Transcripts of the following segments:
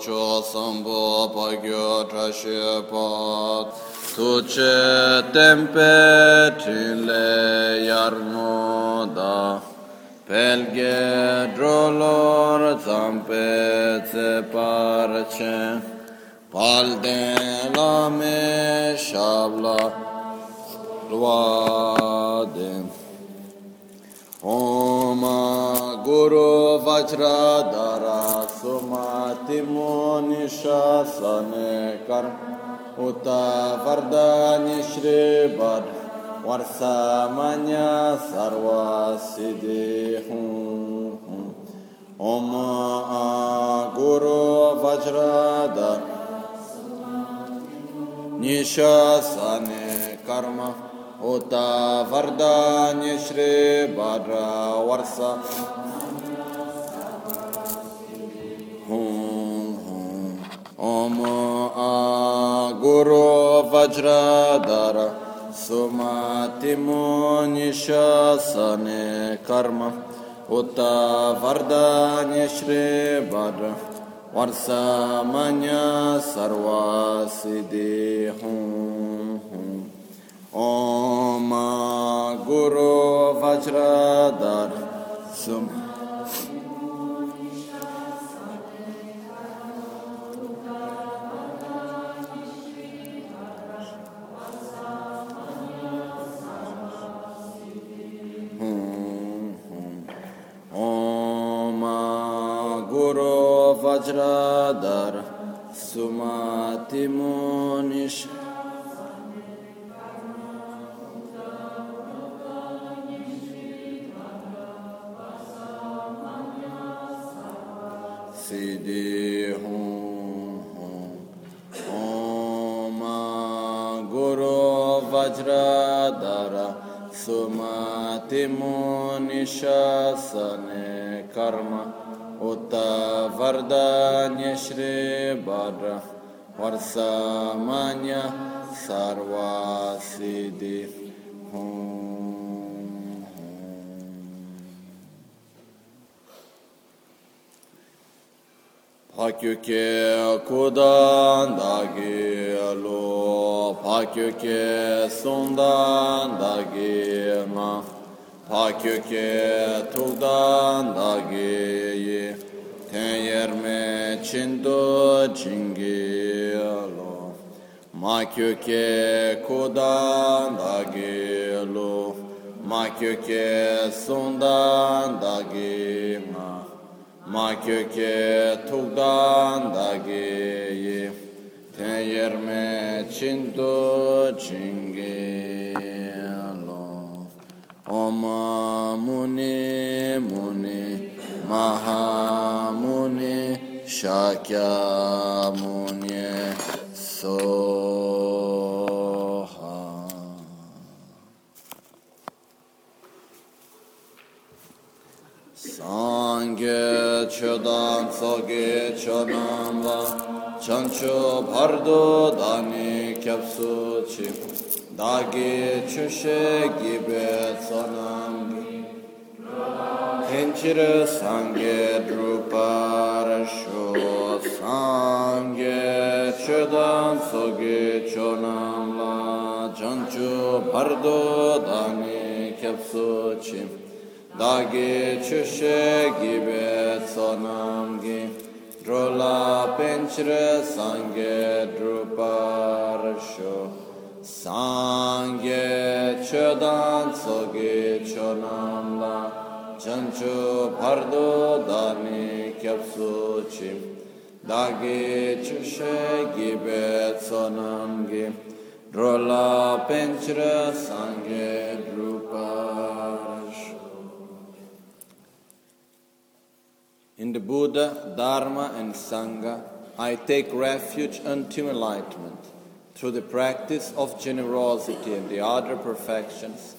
cho sambo pagyo trashe pat tuche tempe trile yarno da. Pelge drolor zampe tse parche palde lame shabla luade Om Guru Vajradhara Sumati Munishasane Kar Uta Vardani Shri Bad Varsamanya Sarva Siddhi Om Guru Vajradhara Nishasane Karma उत वरदान्य श्री वर वर्ष ओम गुरु वज्रधर सुमतिमो निशने कर्म उत वरदान्य श्री वर वर्षमन्य सर्वसिद्धि हूँ Om Guru Vajradhar Sum Sumati Munish Siddhi Hum Om Guru Vajradhara Sumati Munishasane Karma Uta Vardanya Shri Bhadra वर्षमान्य सर्वासिदि Pakyuke kudan da gelo, pakyuke sundan da gema, pakyuke tudan da geyi ten yer me çindo çingi alo. Ma köke kodan da gelo. Ma köke sundan da gema. Ma köke tukdan da geyi ten yer me çindo çingi alo. Oma muni muni shakya muni soha. Sangye chodan soge chodam va chancho bhardo dani kyapsu chi dagi chushe gibe sonam Tenchira Sangye Drupara Sho Sangye Chodan Soge Chonam La Chanchu Pardo Dami Kepsu Chim Dagi Chushe Gibe Sonam Gi Drola Penchira Sangye Drupara Sho Sangye Chodan Soge Chonam La chancho dani kyapsu chim chushe gibe tsonam drupar In the Buddha, Dharma, and Sangha, I take refuge unto enlightenment. Through the practice of generosity and the other perfections,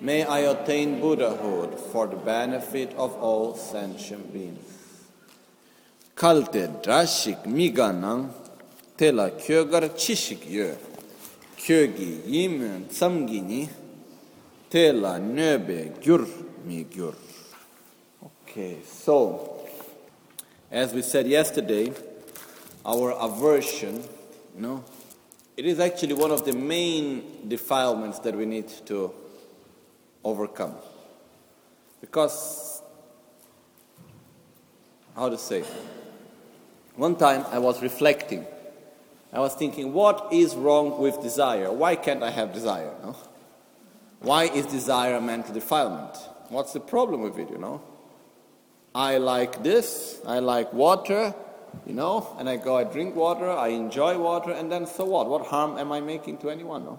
may I attain Buddhahood for the benefit of all sentient beings. Kalte drashik miganang tela kyogar chishik yo. Kyogi yimun tsamgini tela nöbe gyur mi gyur. Okay, so as we said yesterday, our aversion, you know, it is actually one of the main defilements that we need to overcome. Because, how to say, one time I was reflecting. I was thinking, what is wrong with desire? Why can't I have desire? No? Why is desire a mental defilement? What's the problem with it, you know? I like this, I like water, you know, and I go, I drink water, I enjoy water, and then so what? What harm am I making to anyone? No?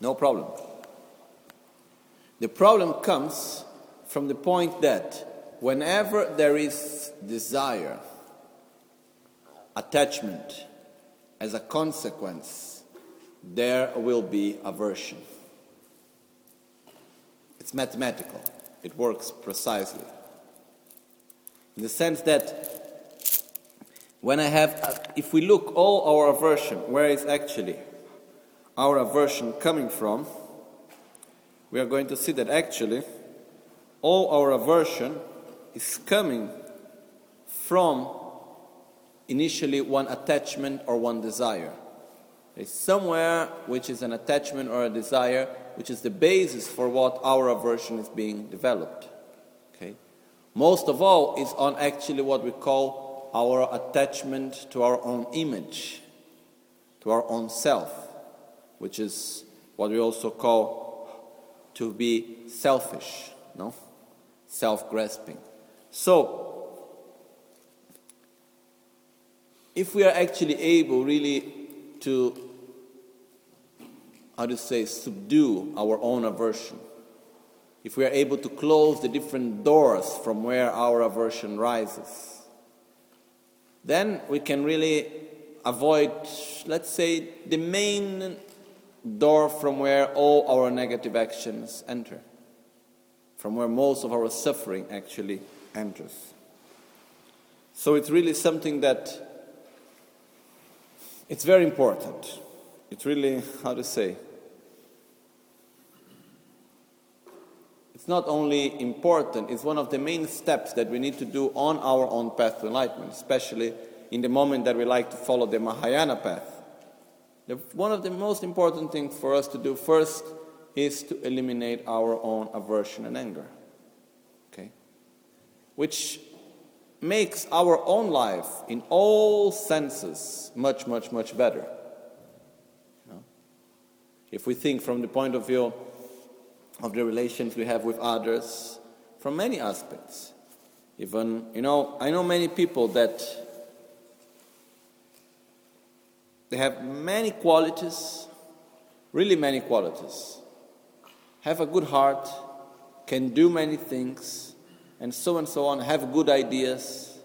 No problem. The problem comes from the point that whenever there is desire, attachment, as a consequence, there will be aversion. It's mathematical, it works precisely. In the sense that when I have, if we look all our aversion, where is actually our aversion coming from, we are going to see that actually all our aversion is coming from initially one attachment or one desire. There's somewhere which is an attachment or a desire which is the basis for what our aversion is being developed. Okay? Most of all is on actually what we call our attachment to our own image, to our own self, which is what we also call to be selfish, no? Self-grasping. So, if we are actually able really to how to say, subdue our own aversion, if we are able to close the different doors from where our aversion rises, then we can really avoid, let's say, the main door from where all our negative actions enter, from where most of our suffering actually enters. So it's really something that it's very important. It's really, how to say, it's not only important, it's one of the main steps that we need to do on our own path to enlightenment, especially in the moment that we like to follow the Mahayana path. The, one of the most important things for us to do first is to eliminate our own aversion and anger. Okay? Which makes our own life in all senses much, much, much better. You know? If we think from the point of view of the relations we have with others from many aspects. Even, you know, I know many people that they have many qualities, really many qualities, have a good heart, can do many things, and so and so on, have good ideas,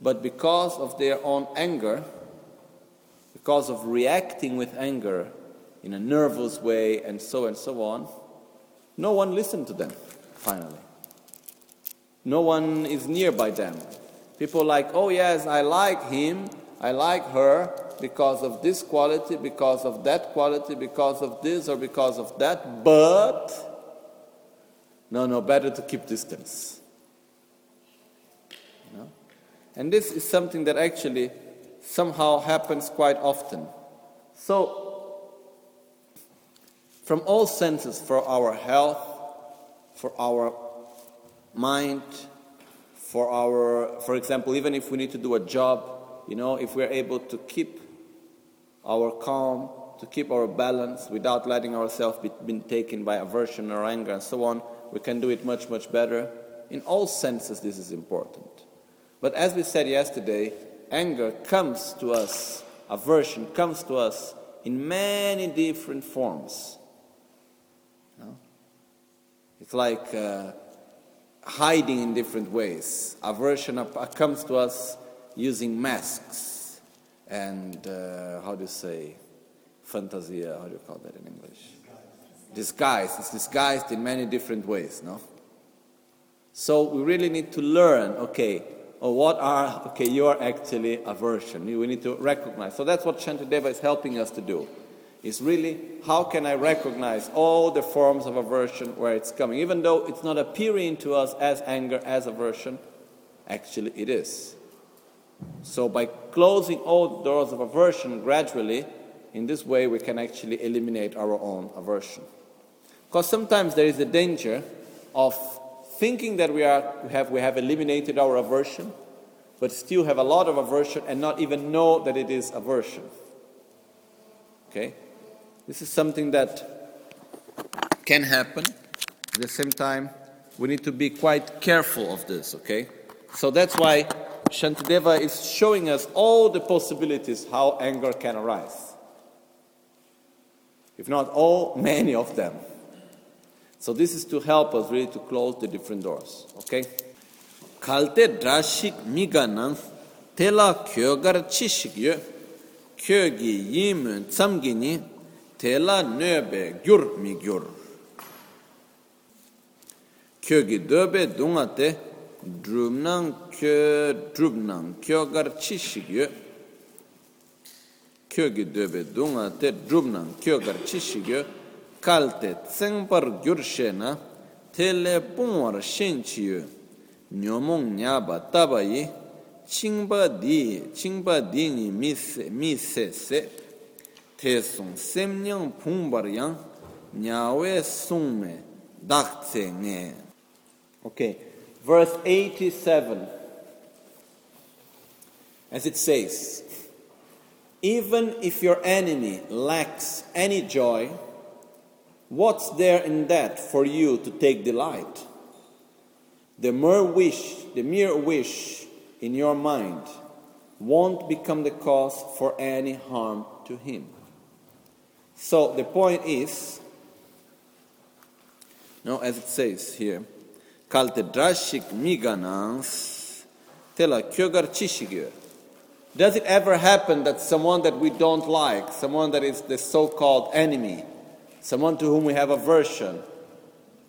but because of their own anger, because of reacting with anger in a nervous way, and so and so on, no one listened to them, finally. No one is nearby them. People like, oh yes, I like him, I like her because of this quality, because of that quality, because of this or because of that, but no, no, better to keep distance. You know? And this is something that actually somehow happens quite often. So, from all senses for our health, for our mind, for our, for example, even if we need to do a job, you know, if we're able to keep our calm, to keep our balance without letting ourselves be been taken by aversion or anger and so on, we can do it much, much better. In all senses, this is important. But as we said yesterday, anger comes to us, aversion comes to us in many different forms. It's like uh, hiding in different ways. Aversion comes to us using masks and, uh, how do you say, fantasia, how do you call that in English? Disguise. It's disguised in many different ways, no? So we really need to learn, okay, or what are, okay, you are actually aversion. We need to recognize. So that's what Shantideva is helping us to do is really how can I recognize all the forms of aversion where it's coming, even though it's not appearing to us as anger, as aversion, actually it is. So, by closing all doors of aversion gradually, in this way we can actually eliminate our own aversion. Because sometimes there is a danger of thinking that we, are, we, have, we have eliminated our aversion, but still have a lot of aversion and not even know that it is aversion. Okay? This is something that can happen. At the same time, we need to be quite careful of this, okay? So that's why Shantideva is showing us all the possibilities how anger can arise. If not all, many of them. So this is to help us really to close the different doors, okay? Kalte drashik migana tela kyogar chishigyo kyogi yim tsamgini tela nöbe gyur mi gyur. Kyogi döbe dungate drupnang kyo drupnang kyo gar chi shikyo kyo gi dobe dunga te drupnang kyo gar chi shikyo kal te tsengpar gyur she na te le pungwar shen chiyo nyomong nyaba taba yi chingpa di chingpa di ni mi se mi se se te song sem nyang pungbar yang nyawe song me dak tse nge okay. Verse 87 as it says even if your enemy lacks any joy What's there in that for you to take delight? The mere wish, the mere wish in your mind won't become the cause for any harm to him. So the point is, no, as it says here, kaltedrashik miganans tela kyogar chishigyo. Does it ever happen that someone that we don't like, someone that is the so-called enemy, someone to whom we have aversion,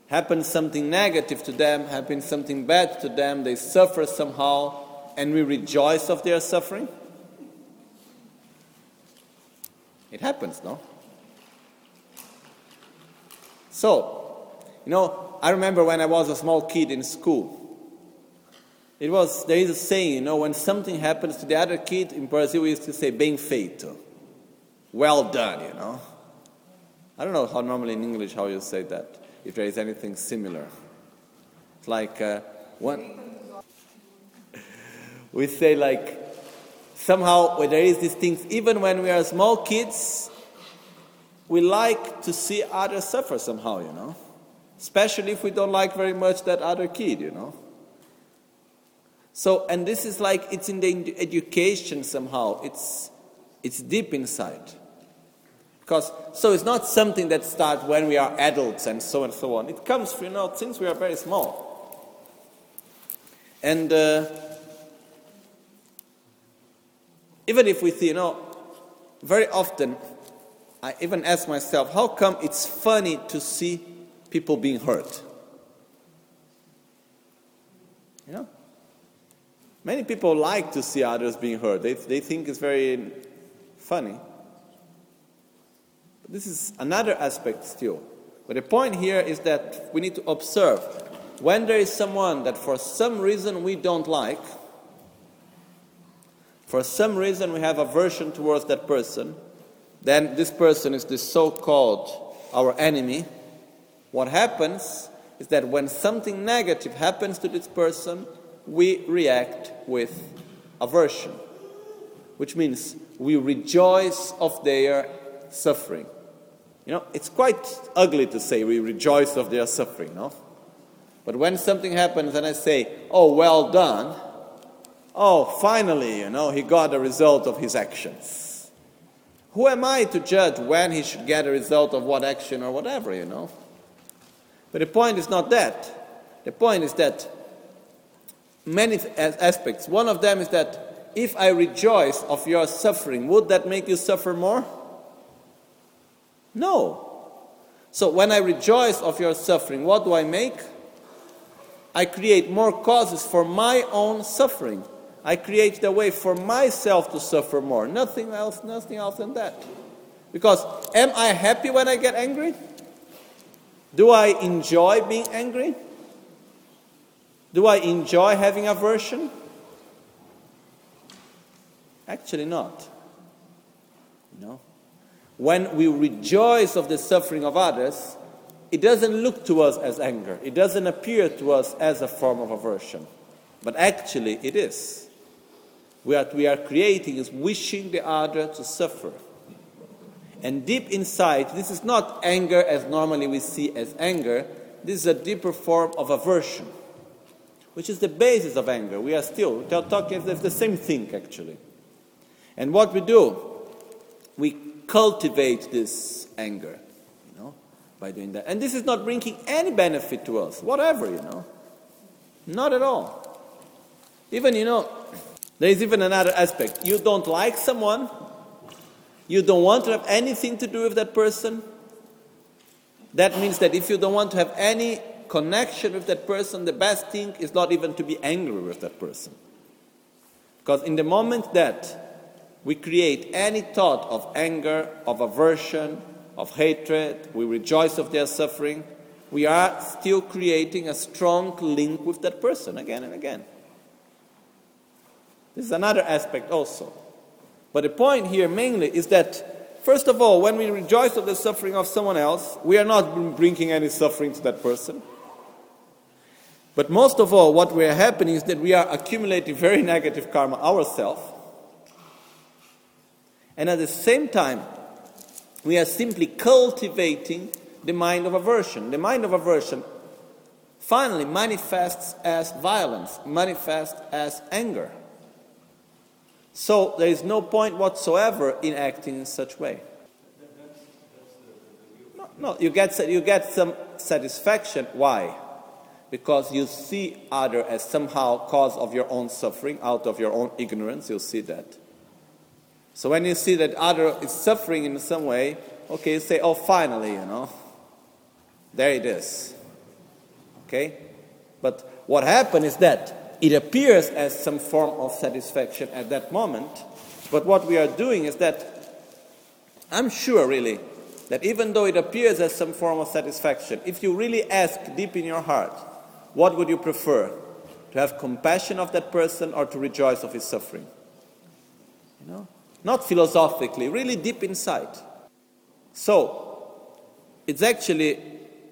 happens something negative to them, happens something bad to them, they suffer somehow, and we rejoice of their suffering? It happens, no? So, you know, I remember when I was a small kid in school. It was, there is a saying, you know, when something happens to the other kid, in Brazil we used to say, bem feito. Well done, you know. I don't know how normally in English how you say that, if there is anything similar. It's like uh, when we say like somehow when there is these things, even when we are small kids, we like to see others suffer somehow, you know. Especially if we don't like very much that other kid, you know. So, and this is like it's in the education somehow. It's it's deep inside. Because, so it's not something that starts when we are adults and so and so on. It comes, you know, since we are very small. And uh, even if we see, you know, very often, I even ask myself, how come it's funny to see people being hurt? You know? Many people like to see others being hurt. They, they think it's very funny. This is another aspect still. But the point here is that we need to observe when there is someone that for some reason we don't like, for some reason we have aversion towards that person, then this person is the so called our enemy. What happens is that when something negative happens to this person, we react with aversion, which means we rejoice of their suffering. You know, it's quite ugly to say we rejoice of their suffering, no? But when something happens and I say, oh, well done, oh, finally, you know, he got a result of his actions. Who am I to judge when he should get a result of what action or whatever, you know? But the point is not that. The point is that many aspects. One of them is that if I rejoice of your suffering, would that make you suffer more? No. So when I rejoice of your suffering, what do I make? I create more causes for my own suffering. I create the way for myself to suffer more. Nothing else, nothing else than that. Because am I happy when I get angry? Do I enjoy being angry? Do I enjoy having aversion? Actually, not. Know? When we rejoice of the suffering of others, it doesn't look to us as anger. It doesn't appear to us as a form of aversion. But actually, it is. What we are creating is wishing the other to suffer. And deep inside, this is not anger as normally we see as anger, this is a deeper form of aversion, which is the basis of anger. We are still talking it's the same thing, actually. And what we do, we cultivate this anger, you know, by doing that. And this is not bringing any benefit to us, whatever, you know. Not at all. Even, you know, there is even another aspect. You don't like someone, you don't want to have anything to do with that person. That means that if you don't want to have any connection with that person, the best thing is not even to be angry with that person. Because in the moment that we create any thought of anger, of aversion, of hatred, we rejoice of their suffering, we are still creating a strong link with that person again and again. This is another aspect also. But the point here mainly is that, first of all, when we rejoice of the suffering of someone else, we are not bringing any suffering to that person. But most of all, what we are happening is that we are accumulating very negative karma ourselves. And at the same time, we are simply cultivating the mind of aversion. The mind of aversion finally manifests as violence, manifests as anger. So there is no point whatsoever in acting in such way. No, no you, get, you get some satisfaction. Why? Because you see other as somehow cause of your own suffering, out of your own ignorance, you'll see that. So when you see that other is suffering in some way, okay, you say, oh, finally, you know, there it is. Okay? But what happened is that it appears as some form of satisfaction at that moment, but what we are doing is that I'm sure, really, that even though it appears as some form of satisfaction, if you really ask deep in your heart, what would you prefer? To have compassion of that person or to rejoice of his suffering? You know? Not philosophically, really deep inside. So, it's actually,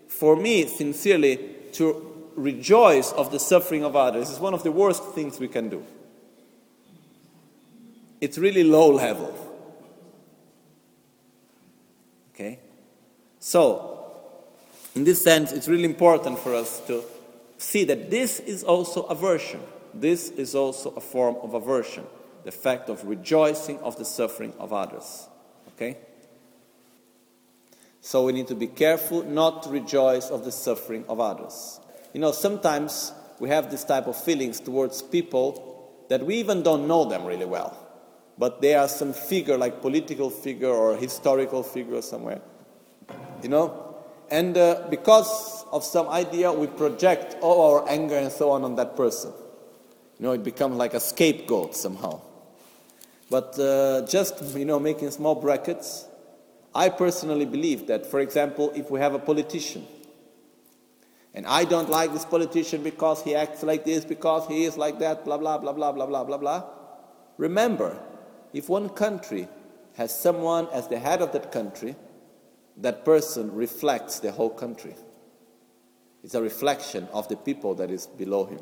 for me, sincerely, to rejoice of the suffering of others is one of the worst things we can do. It's really low level. Okay? So, in this sense, it's really important for us to see that this is also aversion. This is also a form of aversion, the fact of rejoicing of the suffering of others. Okay? So we need to be careful not to rejoice of the suffering of others. You know, sometimes we have this type of feelings towards people that we even don't know them really well. But they are some figure, like political figure or historical figure somewhere. You know? And uh, because of some idea, we project all our anger and so on on that person. You know, it becomes like a scapegoat somehow. But uh, just, you know, making small brackets, I personally believe that, for example, if we have a politician and I don't like this politician because he acts like this, because he is like that, blah, blah, blah, blah, blah, blah, blah, blah. Remember, if one country has someone as the head of that country, that person reflects the whole country. It's a reflection of the people that is below him.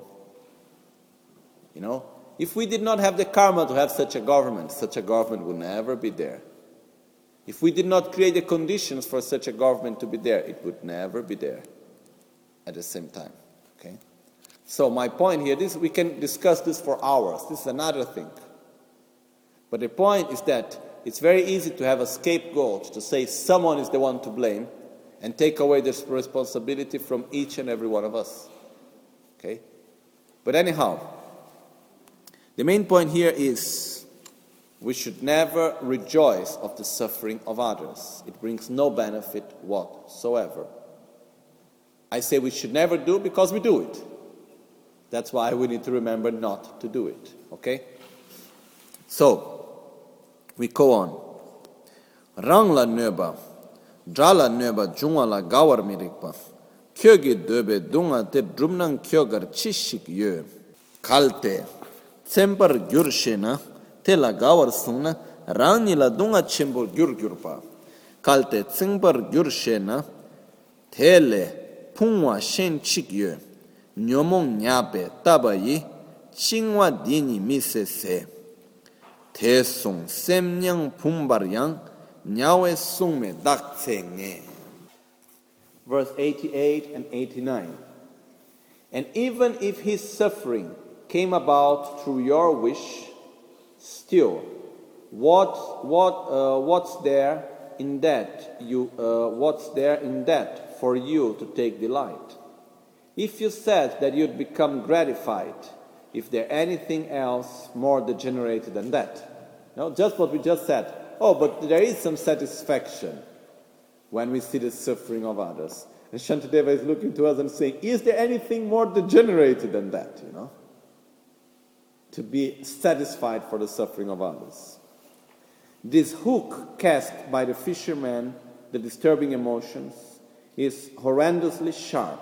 You know, if we did not have the karma to have such a government, such a government would never be there. If we did not create the conditions for such a government to be there, it would never be there at the same time. Okay? So my point here, this we can discuss this for hours. This is another thing. But the point is that it's very easy to have a scapegoat to say someone is the one to blame and take away this responsibility from each and every one of us. Okay? But anyhow, the main point here is we should never rejoice of the suffering of others. It brings no benefit whatsoever. I say we should never do because we do it. That's why we need to remember not to do it. Okay? So, we go on. Rang la nöba, drala nöba jungwa la gawar mirikpa, kyögi döbe dunga te drumnang kyogar chishik yö kalte tsempar gyurshe na te la gawar sungna rangi la dunga chimbo gyur gyurpa kalte tsempar gyurshe na te le pungwa shen chik yö nyomong nyape taba yi chingwa dini mi se te sung semnyang pumbar yang nyawe sung me dak tse nge. Verse 88 and 89 and even if his suffering came about through your wish still what what uh, what's there in that you uh, what's there in that for you to take delight if you said that you'd become gratified, if there anything else more degenerated than that? No, just what we just said. Oh, but there is some satisfaction when we see the suffering of others. And Shantideva is looking to us and saying, Is there anything more degenerated than that? You know? To be satisfied for the suffering of others. This hook cast by the fisherman, the disturbing emotions, is horrendously sharp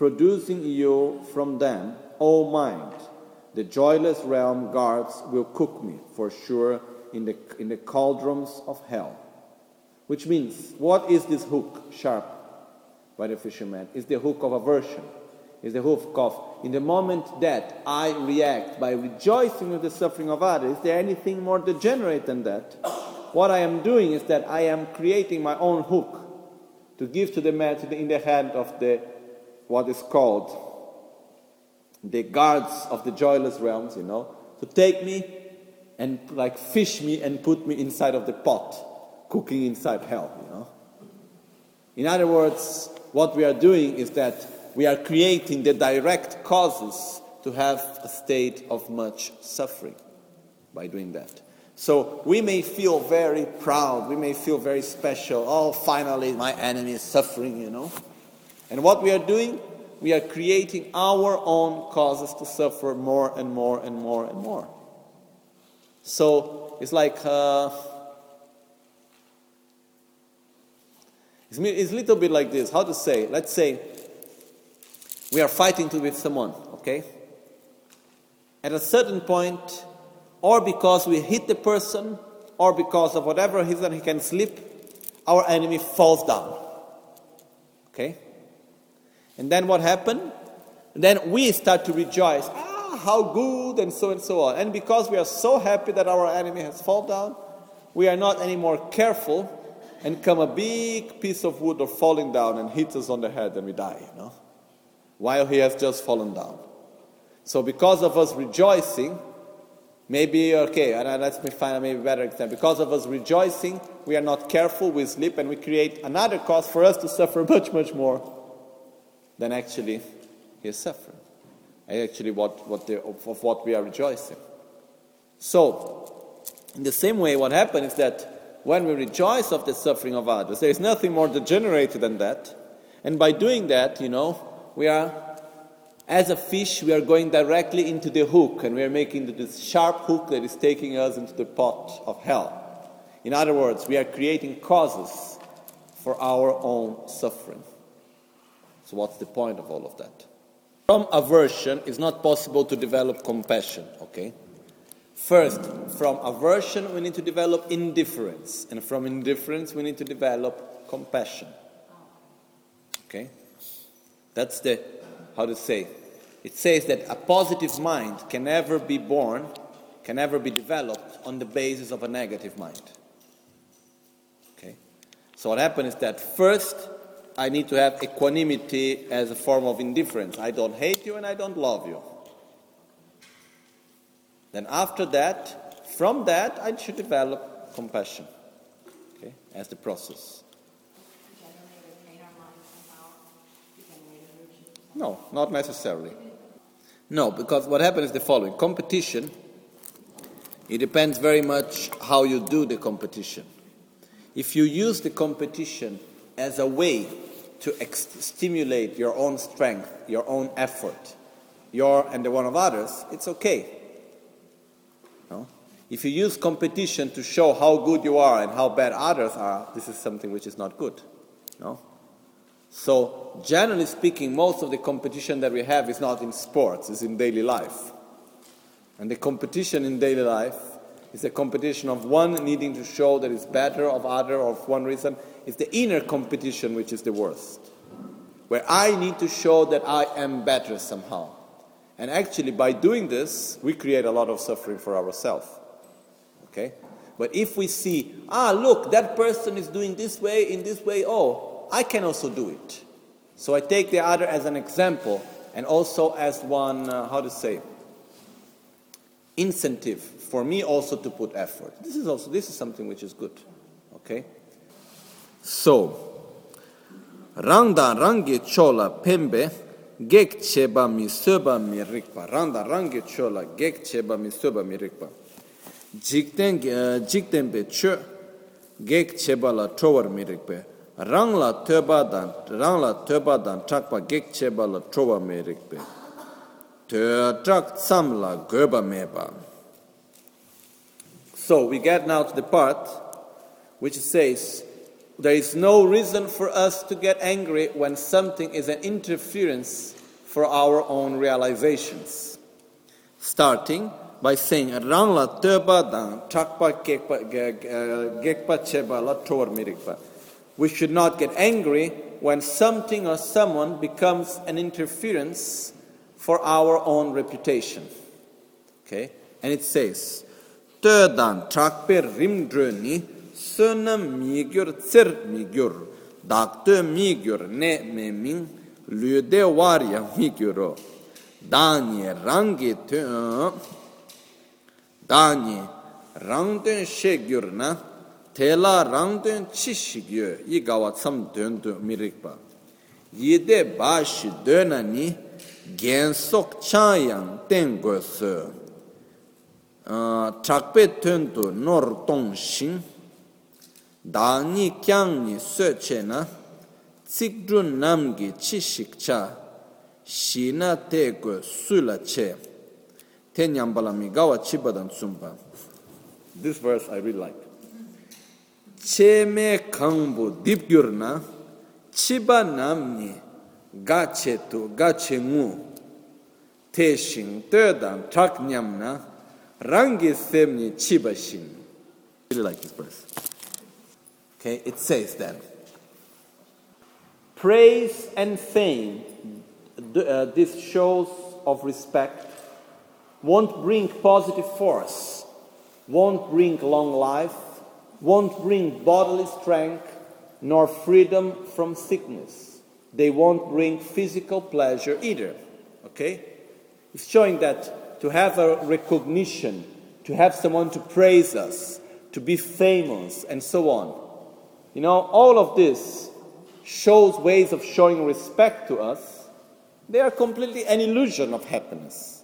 producing you from them, O mind. The joyless realm guards will cook me for sure in the, in the cauldrons of hell. Which means, what is this hook sharp by the fisherman? Is the hook of aversion. Is the hook of, in the moment that I react by rejoicing with the suffering of others, is there anything more degenerate than that? What I am doing is that I am creating my own hook to give to the man in the hand of the what is called the guards of the joyless realms, you know, to take me and like fish me and put me inside of the pot, cooking inside hell, you know. In other words, what we are doing is that we are creating the direct causes to have a state of much suffering by doing that. So we may feel very proud, we may feel very special. Oh, finally, my enemy is suffering, you know. And what we are doing, we are creating our own causes to suffer more and more and more and more. So it's like uh, it's, a little bit like this. How to say? Let's say we are fighting to with someone, okay? At a certain point, or because we hit the person, or because of whatever reason he can slip, our enemy falls down. Okay? And then what happened? Then we start to rejoice. Ah, how good, and so and so on. And because we are so happy that our enemy has fallen down, we are not anymore careful and come a big piece of wood or falling down and hits us on the head and we die, you know, while he has just fallen down. So because of us rejoicing, maybe okay, and uh, let's me find a maybe better example. Because of us rejoicing, we are not careful, we sleep, and we create another cause for us to suffer much, much more than actually he is suffering. Actually, what, what the, of, of what we are rejoicing. So, in the same way, what happens is that when we rejoice of the suffering of others, there is nothing more degenerated than that. And by doing that, you know, we are, as a fish, we are going directly into the hook and we are making this sharp hook that is taking us into the pot of hell. In other words, we are creating causes for our own suffering. So, what's the point of all of that? From aversion, it's not possible to develop compassion, okay? First, from aversion, we need to develop indifference. And from indifference, we need to develop compassion. Okay? That's the, how to say, it says that a positive mind can never be born, can never be developed on the basis of a negative mind. Okay? So what happens is that first, I need to have equanimity as a form of indifference. I don't hate you and I don't love you. Then, after that, from that, I should develop compassion okay, as the process. No, not necessarily. No, because what happens is the following competition, it depends very much how you do the competition. If you use the competition as a way to ex- stimulate your own strength, your own effort, your and the one of others, it's okay. No? If you use competition to show how good you are and how bad others are, this is something which is not good. No? So, generally speaking, most of the competition that we have is not in sports, it's in daily life. And the competition in daily life is a competition of one needing to show that it's better of other or for one reason. It's the inner competition which is the worst. Where I need to show that I am better somehow. And actually, by doing this, we create a lot of suffering for ourselves. Okay? But if we see, ah, look, that person is doing this way, in this way, oh, I can also do it. So I take the other as an example and also as one, uh, how to say, incentive for me also to put effort. This is also this is something which is good. Okay? So Rangda rangi chola pembe gek cheba mi soba mi rikpa. Rangda rangi chola gek cheba mi soba mi rikpa. Jikten jikten be cho gek cheba la towar mi rikpa. Rang la töba dan rang la töba dan takpa gek cheba la towa mi rikpa. Tö trak tsam la goba meba. So we get now to the part which says there is no reason for us to get angry when something is an interference for our own realizations. Starting by saying rang la teba dan takpa gekpa cheba la tor mirikpa. We should not get angry when something or someone becomes an interference for our own reputation. Okay? And it says, tödan trakpe rimdröni söna migyur tsir migyur daktö migyur ne meming lüde varya migyuro dani rangi tö dani rangdön shegyur na tela rangdun chi shigyo i gawa tsam döndu mirikpa. Yide bashi dönani gensok chayang ten go se. Chakpe töndu nor tong shing. Dani kyang ni se che na tsikdru namgi chi shikcha shina te go su la che. Ten yambalami gawa chibadan tsumpa. This verse I really like. Che me kang bu dip gyur na chi ba nam ni ga che tu ga che ngu te shing te dan tak nyam na rangi semni chibashin. Really like this verse. Okay, it says that praise and fame, uh, this shows of respect, won't bring positive force, won't bring long life, won't bring bodily strength, nor freedom from sickness. They won't bring physical pleasure either. Okay? It's showing that to have a recognition, to have someone to praise us, to be famous, and so on. You know, all of this shows ways of showing respect to us. They are completely an illusion of happiness.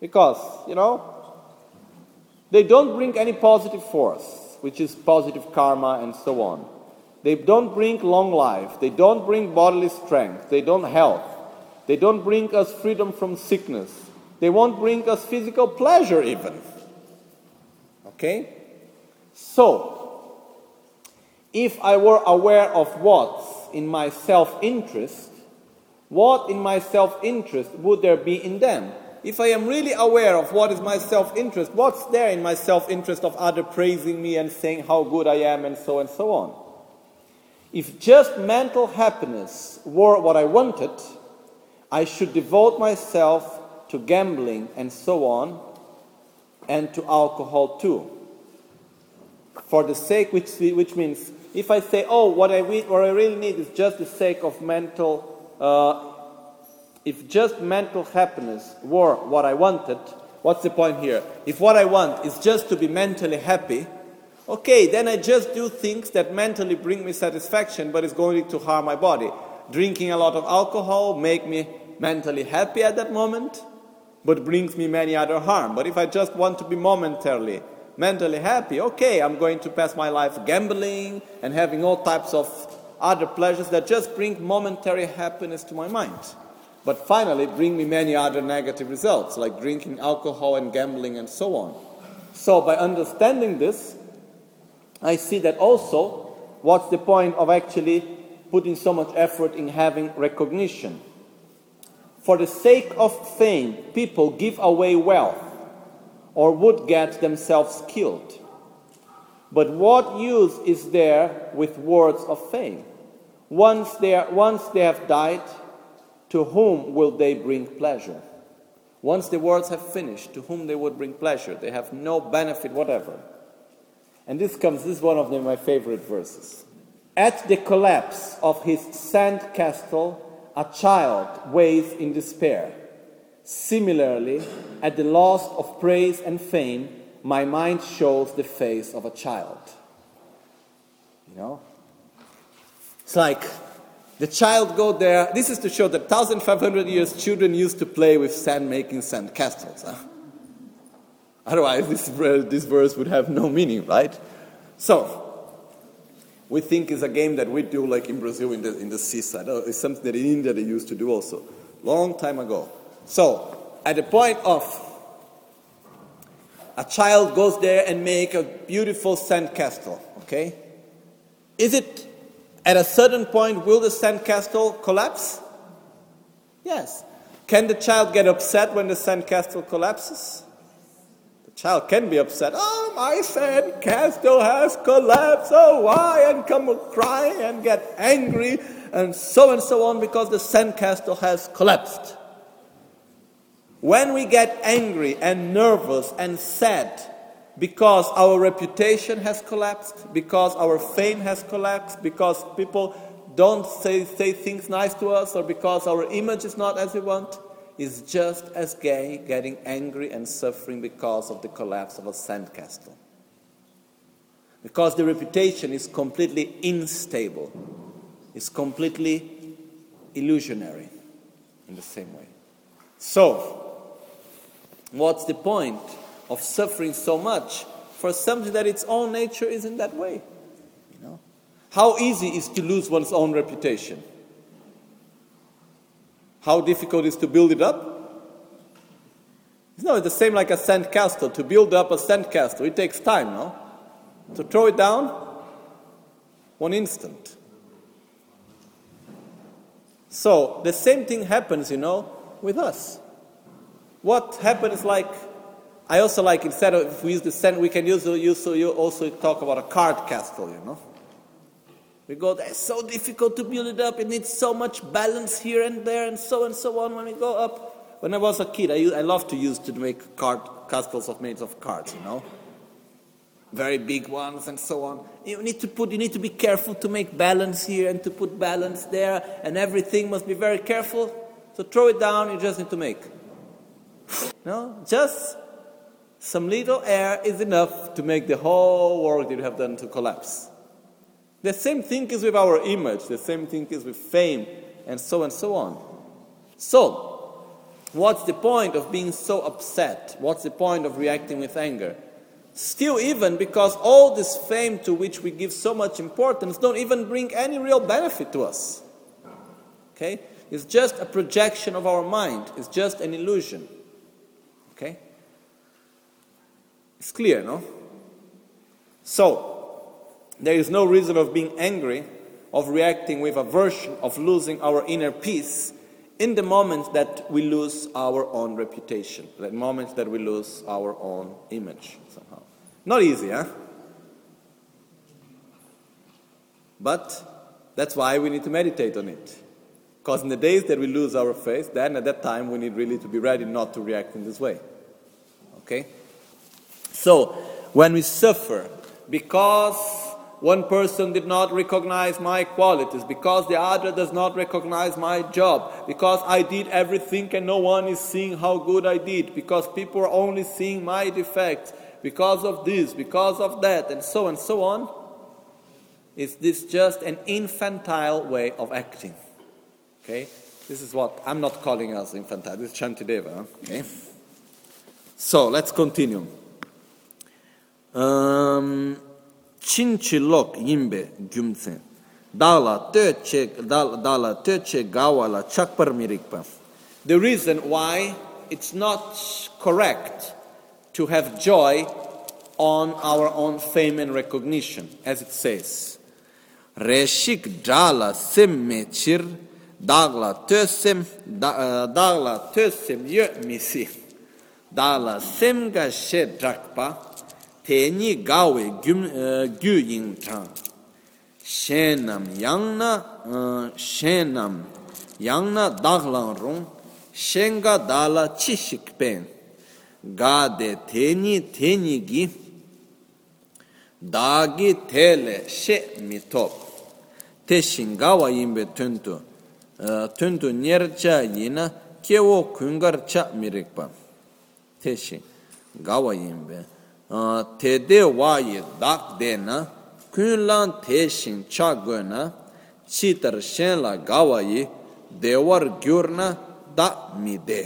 Because, you know, they don't bring any positive force, which is positive karma and so on. They don't bring long life. They don't bring bodily strength. They don't health. They don't bring us freedom from sickness. They won't bring us physical pleasure, even. Okay? So, if I were aware of what's in my self interest, what in my self interest would there be in them? If I am really aware of what is my self interest, what's there in my self interest of other praising me and saying how good I am and so and so on? If just mental happiness were what I wanted, I should devote myself to gambling and so on, and to alcohol too. For the sake, which, which means, if I say, oh, what I, what I really need is just the sake of mental, uh, if just mental happiness were what I wanted, what's the point here? If what I want is just to be mentally happy, okay, then I just do things that mentally bring me satisfaction, but it's going to harm my body. Drinking a lot of alcohol make me mentally happy at that moment, but brings me many other harm. But if I just want to be momentarily mentally happy, okay, I'm going to pass my life gambling and having all types of other pleasures that just bring momentary happiness to my mind. But finally, bring me many other negative results, like drinking alcohol and gambling and so on. So, by understanding this, I see that also what's the point of actually putting so much effort in having recognition. For the sake of fame, people give away wealth or would get themselves killed. But what use is there with words of fame? Once they, are, once they have died, to whom will they bring pleasure? Once the words have finished, to whom they would bring pleasure? They have no benefit whatever. And this comes, this is one of my favorite verses. At the collapse of his sand castle, a child waits in despair. Similarly, at the loss of praise and fame, my mind shows the face of a child. You know? It's like the child go there. This is to show that 1,500 years children used to play with sand making sand castles. Huh? Otherwise, this, this verse would have no meaning, right? So, we think it's a game that we do like in Brazil in the, in the seaside. Oh, it's something that in India they used to do also, long time ago. So, at the point of a child goes there and make a beautiful sand castle, okay? Is it at a certain point will the sand castle collapse? Yes. Can the child get upset when the sand castle collapses? The child can be upset. Oh, my sand castle has collapsed. Oh, why? And come cry and get angry and so and so on because the sand castle has collapsed. When we get angry and nervous and sad because our reputation has collapsed, because our fame has collapsed, because people don't say, say things nice to us, or because our image is not as we want, is just as gay getting angry and suffering because of the collapse of a sandcastle. Because the reputation is completely unstable, it's completely illusionary in the same way. So, What's the point of suffering so much for something that its own nature isn't that way? You know? How easy is to lose one's own reputation? How difficult is to build it up? No, it's the same like a sand castle. To build up a sand castle, it takes time, no? To throw it down, one instant. So the same thing happens, you know, with us. What happens like, I also like instead of if we use the sand, we can use, use you also talk about a card castle, you know. We go it's so difficult to build it up, it needs so much balance here and there and so and so on when we go up. When I was a kid, I, I loved to use to make card castles of made of cards, you know. Very big ones and so on. You need to put, you need to be careful to make balance here and to put balance there, and everything must be very careful. So throw it down, you just need to make. No, just some little air is enough to make the whole work that you have done to collapse. The same thing is with our image, the same thing is with fame, and so and so on. So, what's the point of being so upset? What's the point of reacting with anger? Still, even because all this fame to which we give so much importance don't even bring any real benefit to us. Okay? It's just a projection of our mind, it's just an illusion. Okay? It's clear, no? So, there is no reason of being angry, of reacting with aversion, of losing our inner peace in the moment that we lose our own reputation, the moment that we lose our own image somehow. Not easy, huh? But that's why we need to meditate on it. Because in the days that we lose our faith, then at that time we need really to be ready not to react in this way. Okay? So, when we suffer because one person did not recognize my qualities, because the other does not recognize my job, because I did everything and no one is seeing how good I did, because people are only seeing my defects, because of this, because of that, and so and so on, is this just an infantile way of acting? Okay? This is what I'm not calling us infantile, this is Shantideva, okay? So let's continue. Um, Chinchilok yimbe gyumtse. Dala teche dala teche gawala chakpar mirikpa. The reason why it's not correct to have joy on our own fame and recognition, as it says. reshik dala sim mechir dagla tösem dagla tösem yö misi dala sem ga she drakpa 테니 가웨 규 인창 셴남 양나 셴남 양나 다글랑롱 셴가 달라 치식펜 가데 테니 테니기 다기 텔레 셰 미톱 테싱가와 임베 튼투 튼투 녀르차 이나 케오 군거차 미렉파 테시 가와 임베 te de wayi dak de na kun lan te shin cha go na shen la gawa yi dewar gyur na da mi de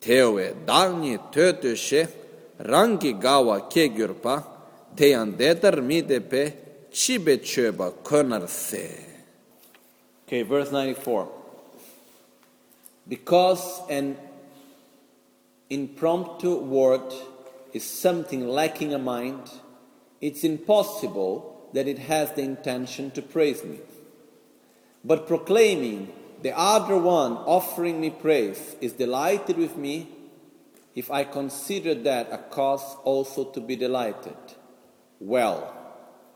tewe dagni tötö she rangi gawa ke gyurpa teyan dedar mi de pe chibe chöba konar se. Okay, verse 94. Because an impromptu word is something lacking a mind, it's impossible that it has the intention to praise me. But proclaiming the other one offering me praise is delighted with me if I consider that a cause also to be delighted. Well,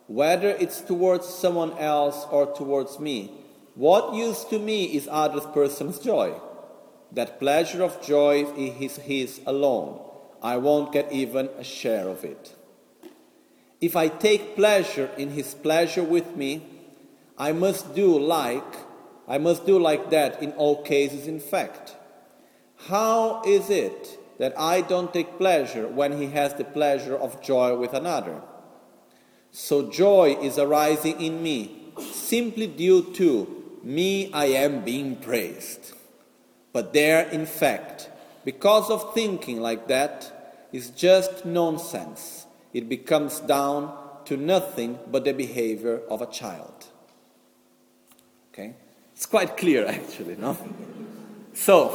whether it's towards someone else or towards me, what use to me is other person's joy? That pleasure of joy is his alone. I won't get even a share of it. If I take pleasure in his pleasure with me, I must do like I must do like that in all cases in fact. How is it that I don't take pleasure when he has the pleasure of joy with another? So joy is arising in me simply due to me I am being praised. But there, in fact, because of thinking like that, is just nonsense. It becomes down to nothing but the behavior of a child. Okay? It's quite clear, actually, no? So,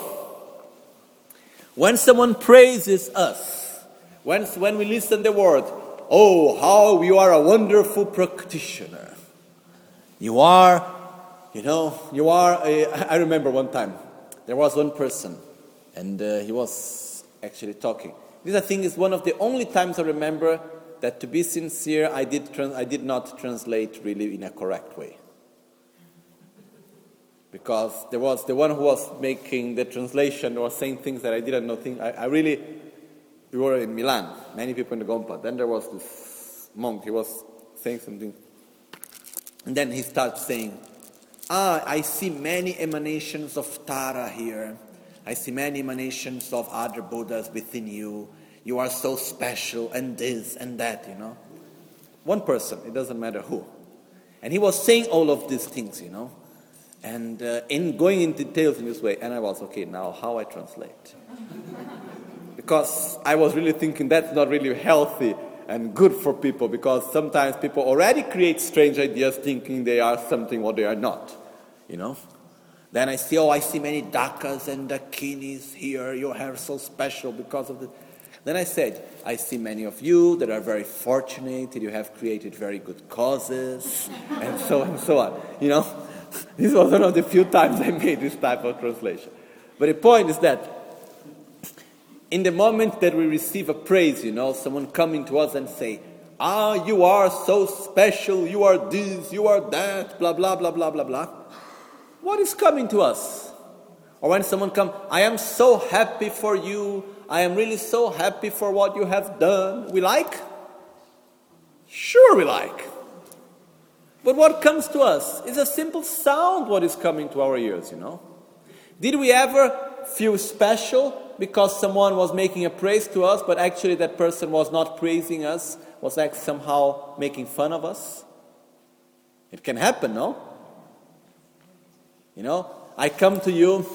when someone praises us, when, when we listen the word, oh, how you are a wonderful practitioner. You are, you know, you are, a, I remember one time, there was one person, and uh, he was actually talking. This, I think, is one of the only times I remember that, to be sincere, I did, trans- I did not translate really in a correct way because there was the one who was making the translation or saying things that I didn't know. Things I, I really, we were in Milan, many people in the Gompa. Then there was this monk. He was saying something, and then he starts saying, "Ah, I see many emanations of Tara here. I see many emanations of other Buddhas within you. You are so special, and this and that. You know, one person. It doesn't matter who." And he was saying all of these things, you know. And uh, in going into details in this way, and I was, okay, now how I translate? because I was really thinking that's not really healthy and good for people because sometimes people already create strange ideas thinking they are something what they are not, you know? Then I see, oh, I see many dakas and dakinis here. Your hair is so special because of the. Then I said, I see many of you that are very fortunate, that you have created very good causes, and so on and so on. You know, this was one of the few times I made this type of translation. But the point is that in the moment that we receive a praise, you know, someone coming to us and say, Ah, you are so special, you are this, you are that, blah, blah, blah, blah, blah, blah. What is coming to us? Or when someone comes, I am so happy for you, I am really so happy for what you have done. We like? Sure, we like. But what comes to us is a simple sound, what is coming to our ears, you know. Did we ever feel special because someone was making a praise to us, but actually that person was not praising us, was like somehow making fun of us? It can happen, no? You know, I come to you,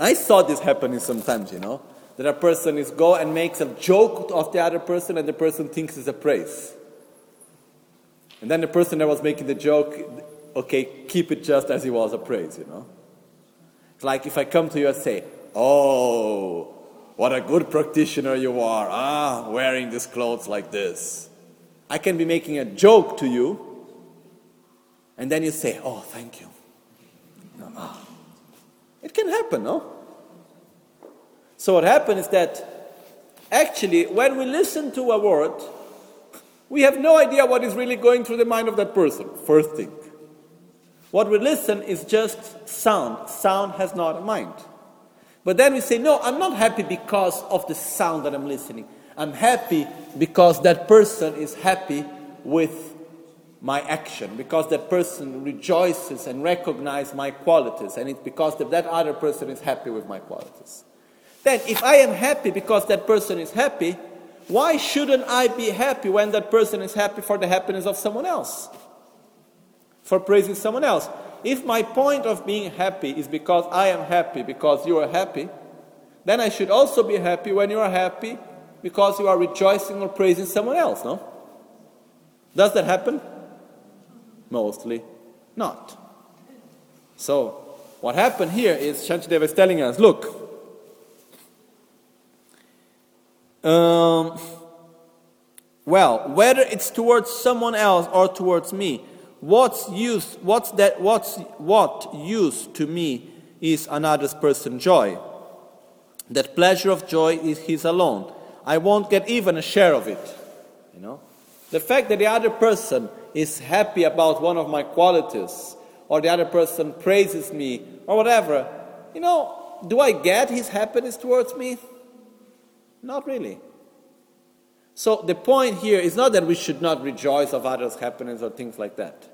I saw this happening sometimes, you know, that a person is go and makes a joke of the other person and the person thinks it's a praise. And then the person that was making the joke, okay, keep it just as it was a praise, you know? It's like if I come to you and say, Oh, what a good practitioner you are, ah, wearing these clothes like this. I can be making a joke to you, and then you say, Oh, thank you. Ah. It can happen, no? So, what happens is that actually, when we listen to a word, we have no idea what is really going through the mind of that person, first thing. What we listen is just sound. Sound has not a mind. But then we say, no, I'm not happy because of the sound that I'm listening. I'm happy because that person is happy with my action, because that person rejoices and recognizes my qualities, and it's because that other person is happy with my qualities. Then, if I am happy because that person is happy, why shouldn't I be happy when that person is happy for the happiness of someone else? For praising someone else. If my point of being happy is because I am happy because you are happy, then I should also be happy when you are happy because you are rejoicing or praising someone else, no? Does that happen? Mostly not. So, what happened here is Shantideva is telling us look, um, well, whether it's towards someone else or towards me, what's use, what's that, what's, what use to me is another person's joy? That pleasure of joy is his alone. I won't get even a share of it. You know? The fact that the other person is happy about one of my qualities, or the other person praises me, or whatever, you know, do I get his happiness towards me? Not really. So the point here is not that we should not rejoice of others' happiness or things like that.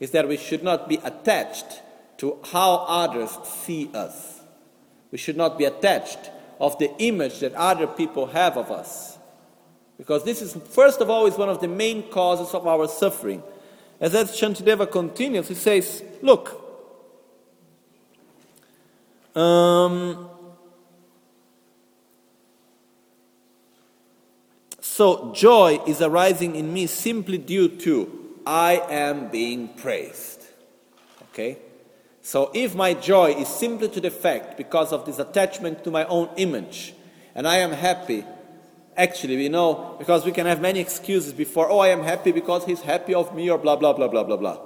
It's that we should not be attached to how others see us. We should not be attached of the image that other people have of us. Because this is, first of all, is one of the main causes of our suffering. As that Shantideva continues, he says, Look, um, So joy is arising in me simply due to I am being praised. Okay? So if my joy is simply to the fact because of this attachment to my own image, and I am happy, actually, we know, because we can have many excuses before, oh, I am happy because he's happy of me, or blah, blah, blah, blah, blah, blah.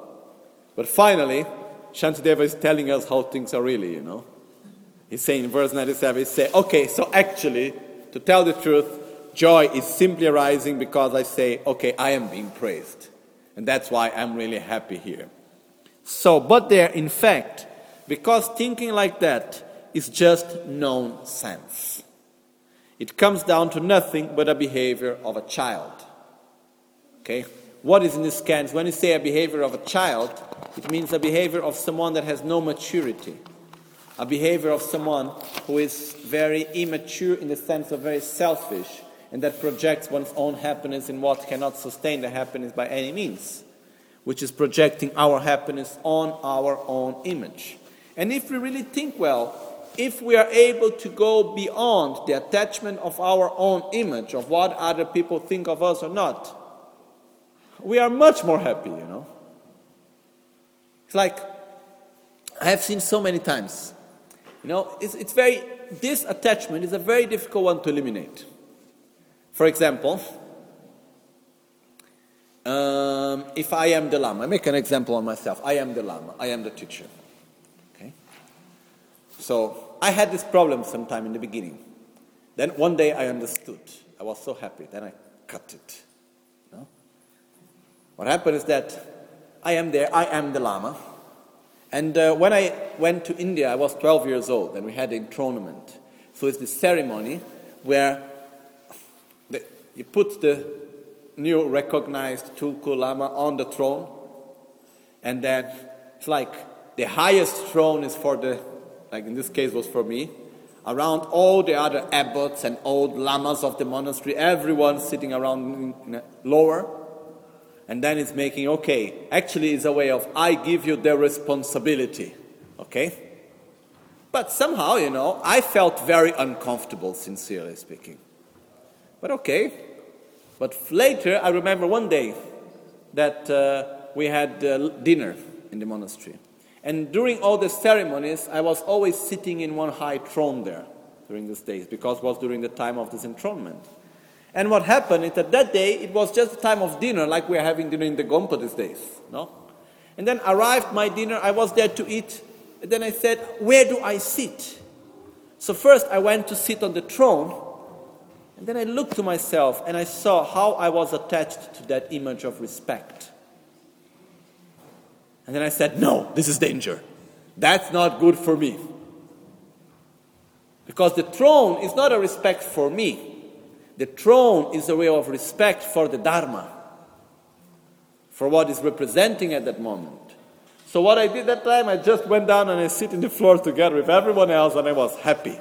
But finally, Shantideva is telling us how things are really, you know. He's saying in verse 97, he says, okay, so actually, to tell the truth, Joy is simply arising because I say, okay, I am being praised. And that's why I'm really happy here. So, but there, in fact, because thinking like that is just nonsense. It comes down to nothing but a behavior of a child. Okay? What is in this case? When you say a behavior of a child, it means a behavior of someone that has no maturity. A behavior of someone who is very immature in the sense of very selfish and that projects one's own happiness in what cannot sustain the happiness by any means, which is projecting our happiness on our own image. And if we really think well, if we are able to go beyond the attachment of our own image, of what other people think of us or not, we are much more happy, you know. It's like I have seen so many times. You know, it's, it's very, this attachment is a very difficult one to eliminate. For example, um, if I am the Lama, I make an example on myself. I am the Lama, I am the teacher. So I had this problem sometime in the beginning. Then one day I understood. I was so happy. Then I cut it. No? What happened is that I am there, I am the Lama. And uh, when I went to India, I was 12 years old, and we had a enthronement. So it's the ceremony where you put the new recognized Tulku Lama on the throne, and then it's like the highest throne is for the, like in this case was for me, around all the other abbots and old lamas of the monastery, everyone sitting around lower. And then it's making, okay, actually it's a way of, I give you the responsibility. Okay? But somehow, you know, I felt very uncomfortable, sincerely speaking. But okay. But later, I remember one day that uh, we had uh, dinner in the monastery. And during all the ceremonies, I was always sitting in one high throne there during these days because it was during the time of this enthronement. And what happened is that that day it was just the time of dinner, like we are having dinner in the Gompa these days. No? And then arrived my dinner, I was there to eat. And then I said, Where do I sit? So first I went to sit on the throne. And then I looked to myself and I saw how I was attached to that image of respect. And then I said, No, this is danger. That's not good for me. Because the throne is not a respect for me, the throne is a way of respect for the Dharma, for what is representing at that moment. So, what I did that time, I just went down and I sit in the floor together with everyone else, and I was happy.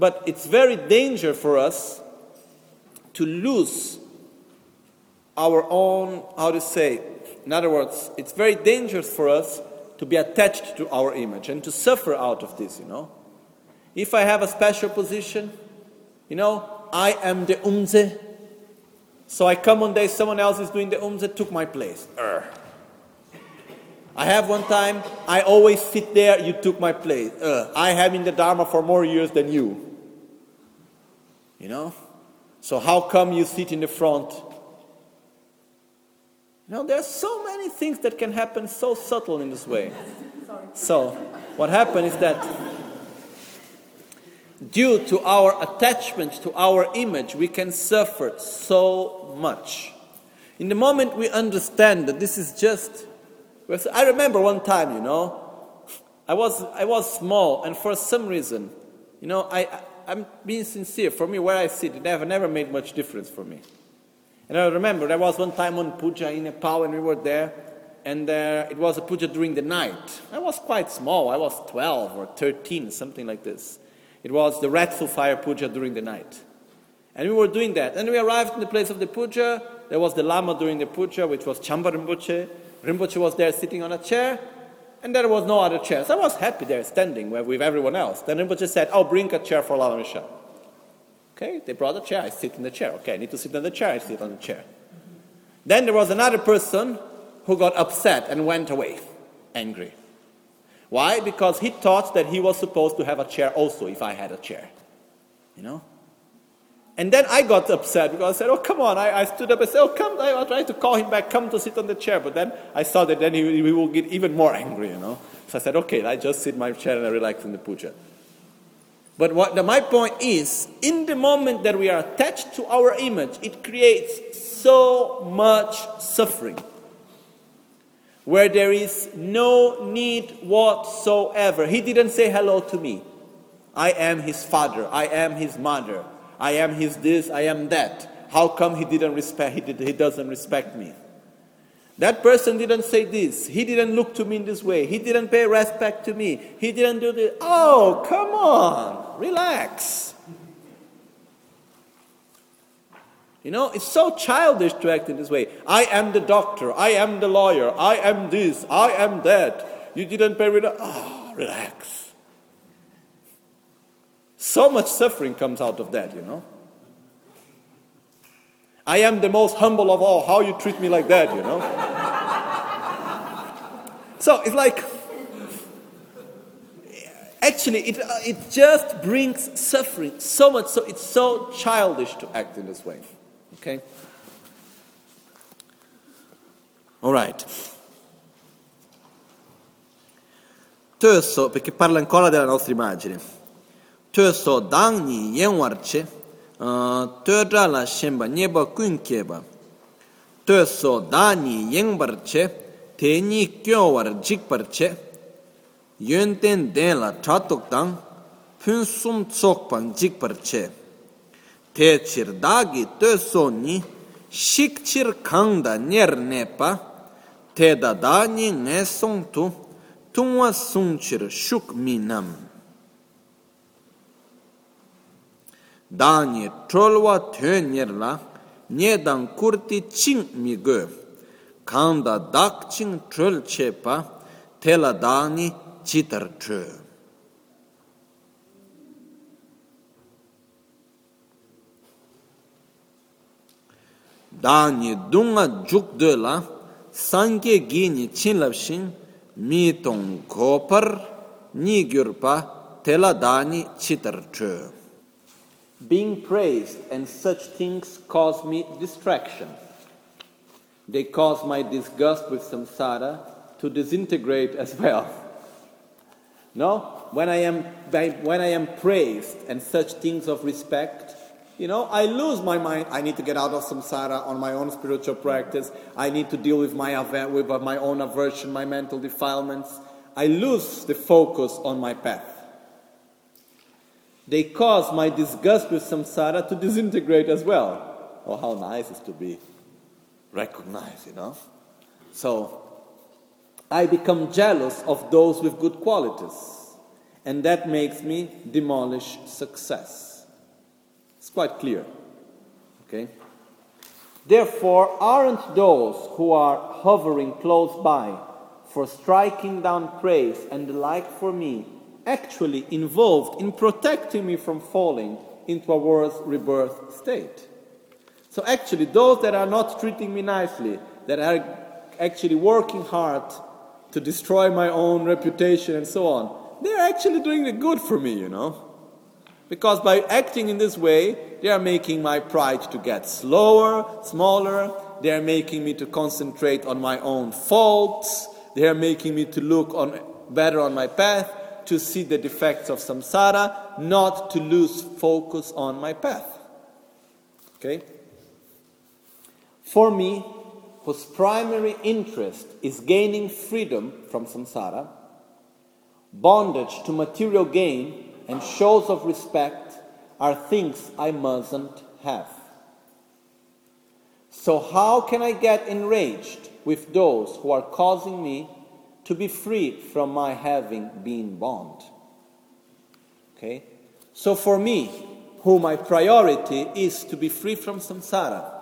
But it's very dangerous for us to lose our own, how to say, in other words, it's very dangerous for us to be attached to our image and to suffer out of this, you know. If I have a special position, you know, I am the umze. So I come one day, someone else is doing the umze, took my place. Urgh. I have one time, I always sit there, you took my place. Uh, I have in the Dharma for more years than you. You know? So how come you sit in the front? You know, there are so many things that can happen so subtle in this way. So, what happened is that due to our attachment to our image, we can suffer so much. In the moment we understand that this is just. I remember one time, you know, I was, I was small, and for some reason, you know, I, I'm being sincere. For me, where I sit, it never, never made much difference for me. And I remember there was one time on puja in Nepal and we were there, and uh, it was a puja during the night. I was quite small, I was 12 or 13, something like this. It was the Ratfu fire puja during the night. And we were doing that. And we arrived in the place of the puja. There was the Lama during the puja, which was Chamba Rinpoche. Rinpoche was there sitting on a chair, and there was no other chair. So I was happy there standing with everyone else. Then Rinpoche said, Oh, bring a chair for Lama Michel. Okay, they brought a chair, I sit in the chair. Okay, I need to sit on the chair, I sit on the chair. Then there was another person who got upset and went away, angry. Why? Because he thought that he was supposed to have a chair also if I had a chair. You know? And then I got upset because I said, Oh, come on. I, I stood up and said, Oh, come. I, tried to call him back, come to sit on the chair. But then I saw that then he, he will get even more angry, you know? So I said, Okay, I just sit in my chair and I relax in the puja. But what the, my point is, in the moment that we are attached to our image, it creates so much suffering. Where there is no need whatsoever. He didn't say hello to me. I am his father. I am his mother. I am his this. I am that. How come he didn't respect? He, did, he doesn't respect me. That person didn't say this. He didn't look to me in this way. He didn't pay respect to me. He didn't do this. Oh, come on. Relax. You know, it's so childish to act in this way. I am the doctor. I am the lawyer. I am this. I am that. You didn't pay respect. Oh, relax. So much suffering comes out of that, you know. I am the most humble of all. How you treat me like that, you know? so it's like, actually, it, uh, it just brings suffering so much. So it's so childish to act in this way. Okay? All right. Teso, perché parla ancora della nostra immagine. Teso dangni yenwarche tō la shenpa nyeba kun keba. Tō so dā ni yengbar che te ni kyo war jikbar che. Yun ten den la chatok dang pun sum tsok pang jikbar che. Te chir dā gi tō so ni shik chir khang da nyer ne pa te da dāni nge song tu tungwa sung chir shuk mi nam dāngi trolwa tuñ nyer la nye dāng kurti ching mi gu kānda dāk ching trol che pa tela dāngi chitar chū dāngi dunga juk du la sāngye gi chin lab shing mi tong gopar ni gyur pa tela dāngi chitar chū Being praised and such things cause me distraction. They cause my disgust with samsara to disintegrate as well. No? When I am, when I am praised and such things of respect, you know, I lose my mind. I need to get out of samsara on my own spiritual practice. I need to deal with my, with my own aversion, my mental defilements. I lose the focus on my path. They cause my disgust with samsara to disintegrate as well. Oh, how nice is to be recognized, you know? So, I become jealous of those with good qualities, and that makes me demolish success. It's quite clear. Okay? Therefore, aren't those who are hovering close by for striking down praise and the like for me actually involved in protecting me from falling into a worse rebirth state? So, actually, those that are not treating me nicely, that are actually working hard to destroy my own reputation and so on, they're actually doing the good for me, you know. Because by acting in this way, they are making my pride to get slower, smaller. They are making me to concentrate on my own faults. They are making me to look on better on my path, to see the defects of samsara, not to lose focus on my path. Okay? For me, whose primary interest is gaining freedom from samsara, bondage to material gain, and shows of respect are things I mustn't have. So, how can I get enraged with those who are causing me to be free from my having been bond? Okay? So, for me, who my priority is to be free from samsara,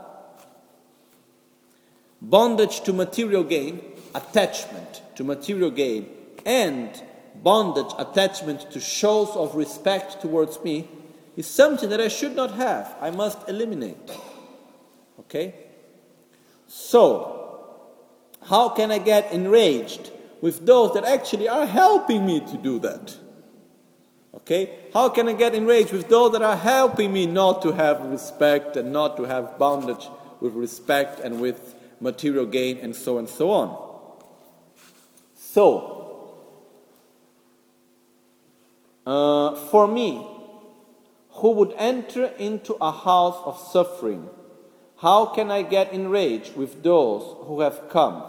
bondage to material gain, attachment to material gain, and bondage, attachment to shows of respect towards me is something that I should not have. I must eliminate. Okay? So, how can I get enraged with those that actually are helping me to do that? Okay? How can I get enraged with those that are helping me not to have respect and not to have bondage with respect and with material gain, and so and so on. So, uh, for me, who would enter into a house of suffering, how can I get enraged with those who have come,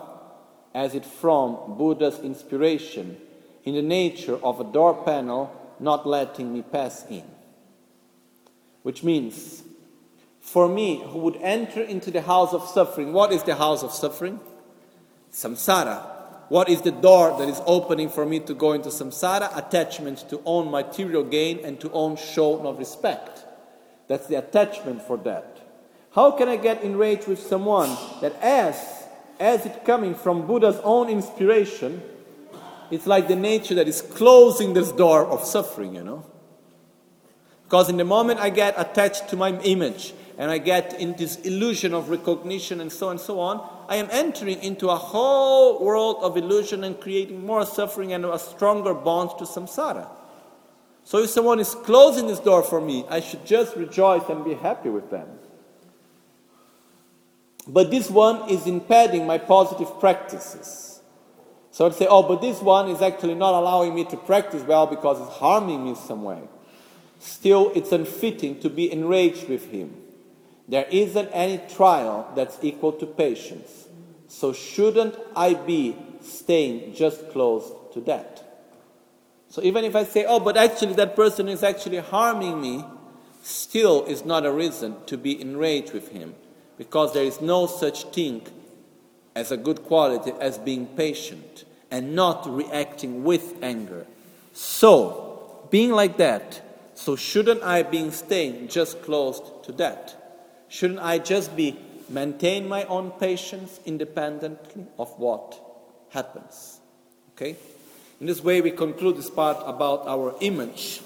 as it from Buddha's inspiration, in the nature of a door panel not letting me pass in? Which means for me who would enter into the house of suffering. What is the house of suffering? Samsara. What is the door that is opening for me to go into samsara? Attachment to own material gain and to own show of respect. That's the attachment for that. How can I get enraged with someone that as as it coming from Buddha's own inspiration, it's like the nature that is closing this door of suffering, you know? Because in the moment I get attached to my image, and I get in this illusion of recognition and so on and so on, I am entering into a whole world of illusion and creating more suffering and a stronger bond to samsara. So if someone is closing this door for me, I should just rejoice and be happy with them. But this one is impeding my positive practices. So I'd say, oh, but this one is actually not allowing me to practice well because it's harming me some way. Still, it's unfitting to be enraged with him. There isn't any trial that's equal to patience. So shouldn't I be staying just close to that? So even if I say, oh, but actually that person is actually harming me, still is not a reason to be enraged with him. Because there is no such thing as a good quality as being patient and not reacting with anger. So, being like that, so shouldn't I be staying just close to that? Shouldn't I just be maintain my own patience independently of what happens? Okay? In this way, we conclude this part about our image,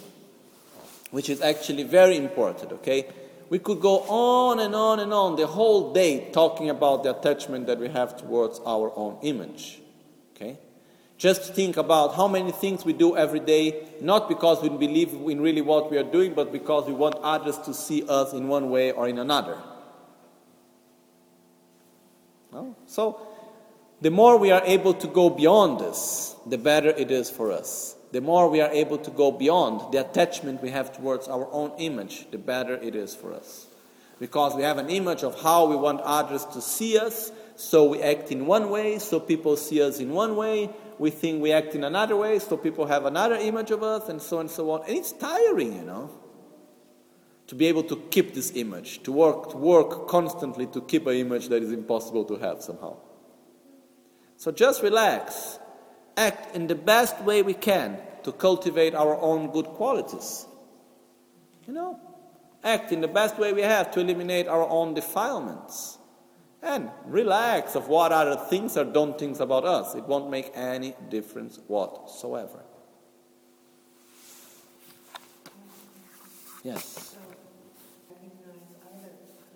which is actually very important. Okay? We could go on and on and on the whole day talking about the attachment that we have towards our own image. Okay? Just think about how many things we do every day, not because we believe in really what we are doing, but because we want others to see us in one way or in another. No? So, the more we are able to go beyond this, the better it is for us. The more we are able to go beyond the attachment we have towards our own image, the better it is for us. Because we have an image of how we want others to see us, so we act in one way, so people see us in one way. We think we act in another way, so people have another image of us, and so on and so on. And it's tiring, you know, to be able to keep this image, to work, to work constantly to keep an image that is impossible to have somehow. So just relax, act in the best way we can to cultivate our own good qualities. You know, act in the best way we have to eliminate our own defilements. And relax of what other things or don't things about us. It won't make any difference whatsoever. Yes.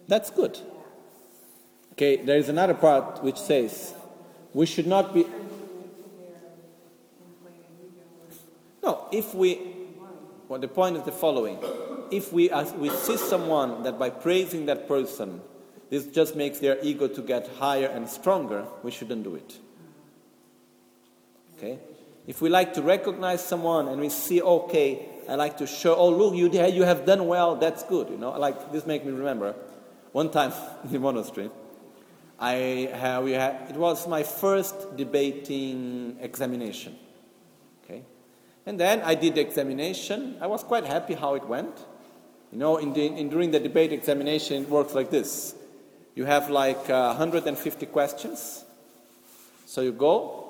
That's good. Okay, there is another part which says we should not be. No, if we. Well, the point is the following. If we, as we see someone that by praising that person, this just makes their ego to get higher and stronger, we shouldn't do it. Okay? If we like to recognize someone and we see, okay, I like to show, oh, look, you, you have done well, that's good. You know, like this makes me remember one time in the monastery, I have, we had, it was my first debating examination. And then I did the examination. I was quite happy how it went. You know, in the, in, during the debate examination, it works like this. You have like uh, 150 questions. So you go,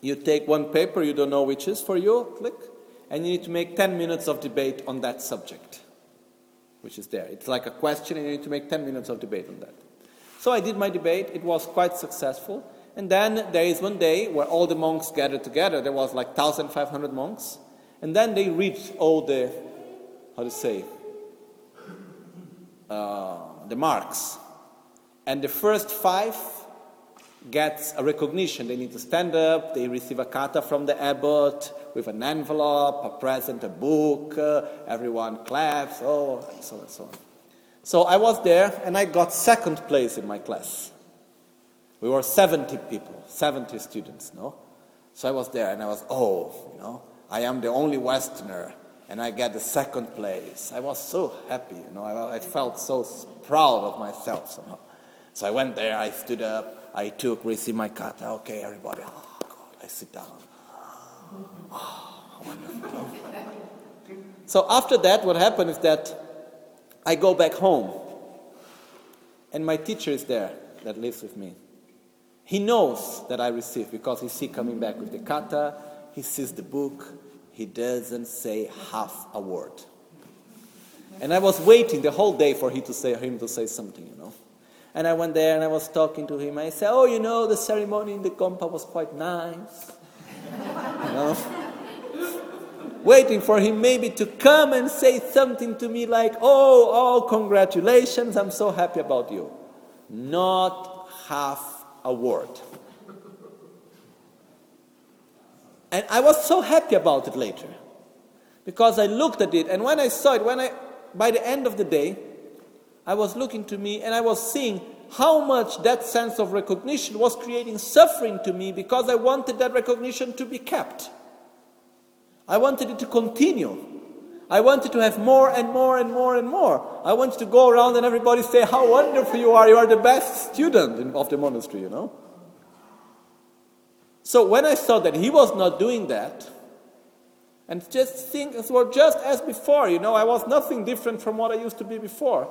you take one paper, you don't know which is for you, click, and you need to make 10 minutes of debate on that subject, which is there. It's like a question, and you need to make 10 minutes of debate on that. So I did my debate, it was quite successful. And then there is one day where all the monks gathered together. There was like 1,500 monks. And then they read all the, how to say, uh, the marks. And the first five gets a recognition. They need to stand up, they receive a kata from the abbot with an envelope, a present, a book, uh, everyone claps, oh, and so on and so on. So I was there and I got second place in my class. We were 70 people, 70 students, no? So I was there and I was, oh, you know, I am the only Westerner and I get the second place. I was so happy, you know, I, I felt so proud of myself somehow. So I went there, I stood up, I took, received my kata. Okay, everybody, oh God, I sit down. So after that, what happened is that I go back home, and my teacher is there that lives with me. He knows that I receive because he see coming back with the kata, he sees the book, he doesn't say half a word. And I was waiting the whole day for him to say, him to say something, you know. And I went there and I was talking to him. I said, Oh, you know, the ceremony in the Gompa was quite nice. you know? waiting for him maybe to come and say something to me like, oh, oh, congratulations, I'm so happy about you. Not half a word. And I was so happy about it later because I looked at it, and when I saw it, when I, by the end of the day, I was looking to me and I was seeing how much that sense of recognition was creating suffering to me because I wanted that recognition to be kept. I wanted it to continue. I wanted to have more and more and more and more. I wanted to go around and everybody say how wonderful you are. You are the best student of the monastery, you know. So when I saw that he was not doing that, and just things were just as before, you know, I was nothing different from what I used to be before.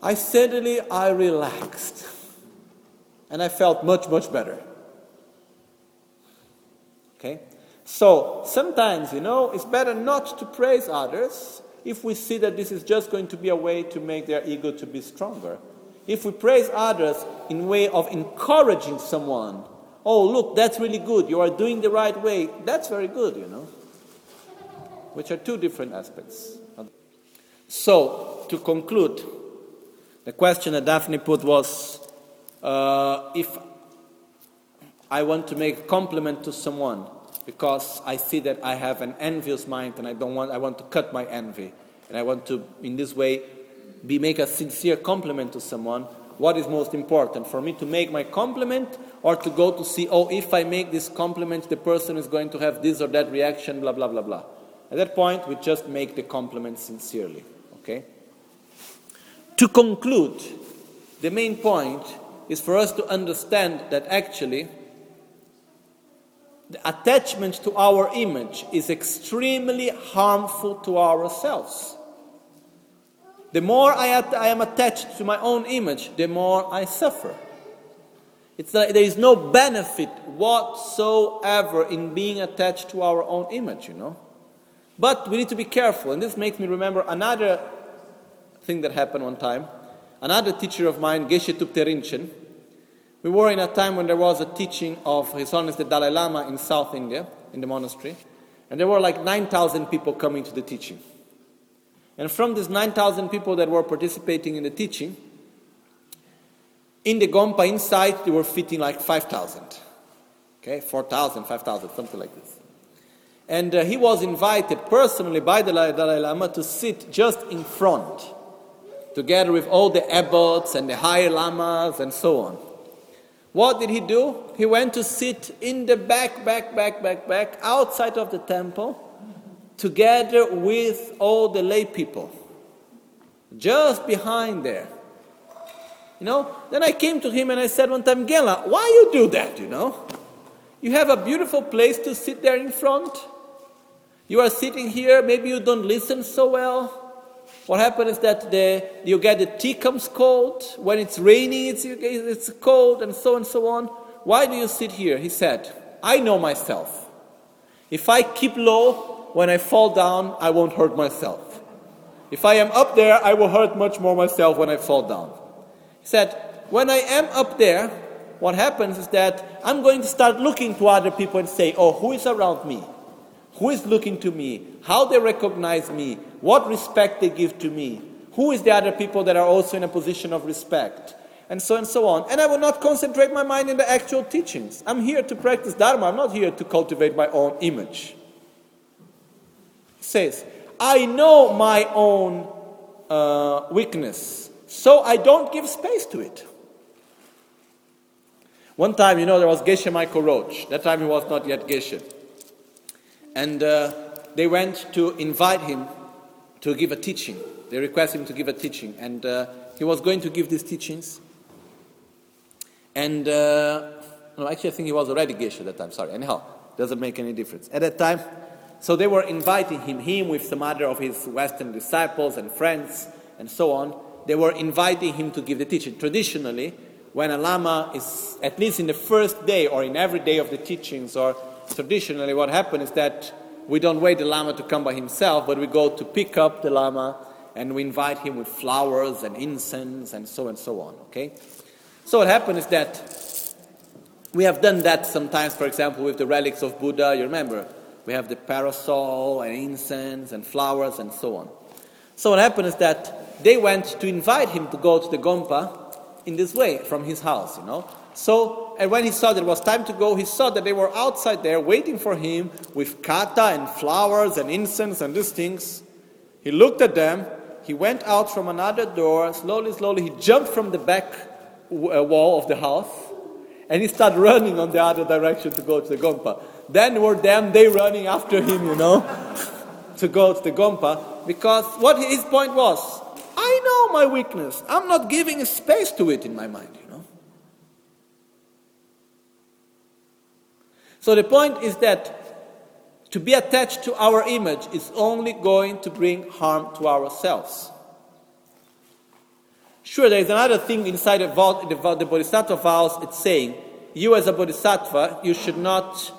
I suddenly I relaxed. And I felt much, much better. Okay? So sometimes, you know, it's better not to praise others if we see that this is just going to be a way to make their ego to be stronger. If we praise others in way of encouraging someone, oh look, that's really good, you are doing the right way, that's very good, you know. Which are two different aspects. So, to conclude, the question that Daphne put was uh, if I want to make a compliment to someone because I see that I have an envious mind and I don't want I want to cut my envy. And I want to in this way be make a sincere compliment to someone. What is most important for me to make my compliment or to go to see oh if I make this compliment the person is going to have this or that reaction blah blah blah blah. At that point we just make the compliment sincerely okay? To conclude the main point is for us to understand that actually the attachment to our image is extremely harmful to ourselves. The more I, I, am attached to my own image, the more I suffer. It's like there is no benefit whatsoever in being attached to our own image, you know. But we need to be careful, and this makes me remember another thing that happened one time. Another teacher of mine, Geshe Thupten Rinchen, we were in a time when there was a teaching of His Holiness the Dalai Lama in South India, in the monastery, and there were like 9,000 people coming to the teaching. And from these 9,000 people that were participating in the teaching, in the Gompa inside, they were fitting like 5,000. Okay, 4,000, 5,000, something like this. And uh, he was invited personally by the Dalai Lama to sit just in front, together with all the abbots and the higher lamas and so on. What did he do? He went to sit in the back, back, back, back, back, outside of the temple, together with all the lay people. Just behind there. You know, then I came to him and I said one time, Gela, why you do that, you know? You have a beautiful place to sit there in front. You are sitting here, maybe you don't listen so well. What happens is that the, you get the tea comes cold. When it's raining, it's, it's cold, and so and so on. Why do you sit here? He said, I know myself. If I keep low, when I fall down, I won't hurt myself. If I am up there, I will hurt much more myself when I fall down. He said, When I am up there, what happens is that I'm going to start looking to other people and say, Oh, who is around me? Who is looking to me? How they recognize me? What respect they give to me? Who is the other people that are also in a position of respect? And so and so on. And I will not concentrate my mind in the actual teachings. I'm here to practice Dharma. I'm not here to cultivate my own image. He says, I know my own uh, weakness, so I don't give space to it. One time, you know, there was Geshe Michael Roach. That time he was not yet Geshe. And uh, they went to invite him to give a teaching. They requested him to give a teaching. And uh, he was going to give these teachings. And, uh, no, actually, I think he was already Geshe at that time. Sorry. Anyhow, doesn't make any difference. At that time, so they were inviting him, him with some other of his Western disciples and friends and so on. They were inviting him to give the teaching. Traditionally, when a Lama is, at least in the first day or in every day of the teachings or traditionally what happens is that we don't wait the Lama to come by himself, but we go to pick up the Lama and we invite him with flowers and incense and so and so on. Okay? So what happened is that we have done that sometimes, for example, with the relics of Buddha. You remember? We have the parasol and incense and flowers and so on. So what happened is that they went to invite him to go to the Gompa in this way from his house, you know. So, and when he saw that it was time to go, he saw that they were outside there waiting for him with kata and flowers and incense and these things. He looked at them. He went out from another door. Slowly, slowly, he jumped from the back uh, wall of the house and he started running on the other direction to go to the Gompa. Then were them they running after him, you know, to go to the Gompa because what his point was, I know my weakness. I'm not giving space to it in my mind. So the point is that to be attached to our image is only going to bring harm to ourselves. Sure, there is another thing inside the, the, the Bodhisattva vows. It's saying, you as a Bodhisattva, you should not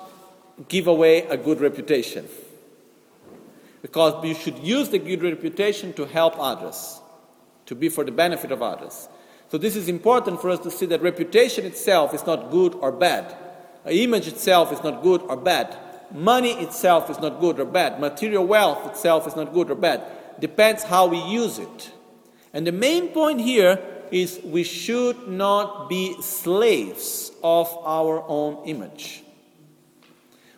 give away a good reputation. Because you should use the good reputation to help others, to be for the benefit of others. So this is important for us to see that reputation itself is not good or bad image itself is not good or bad. Money itself is not good or bad. Material wealth itself is not good or bad. Depends how we use it. And the main point here is we should not be slaves of our own image.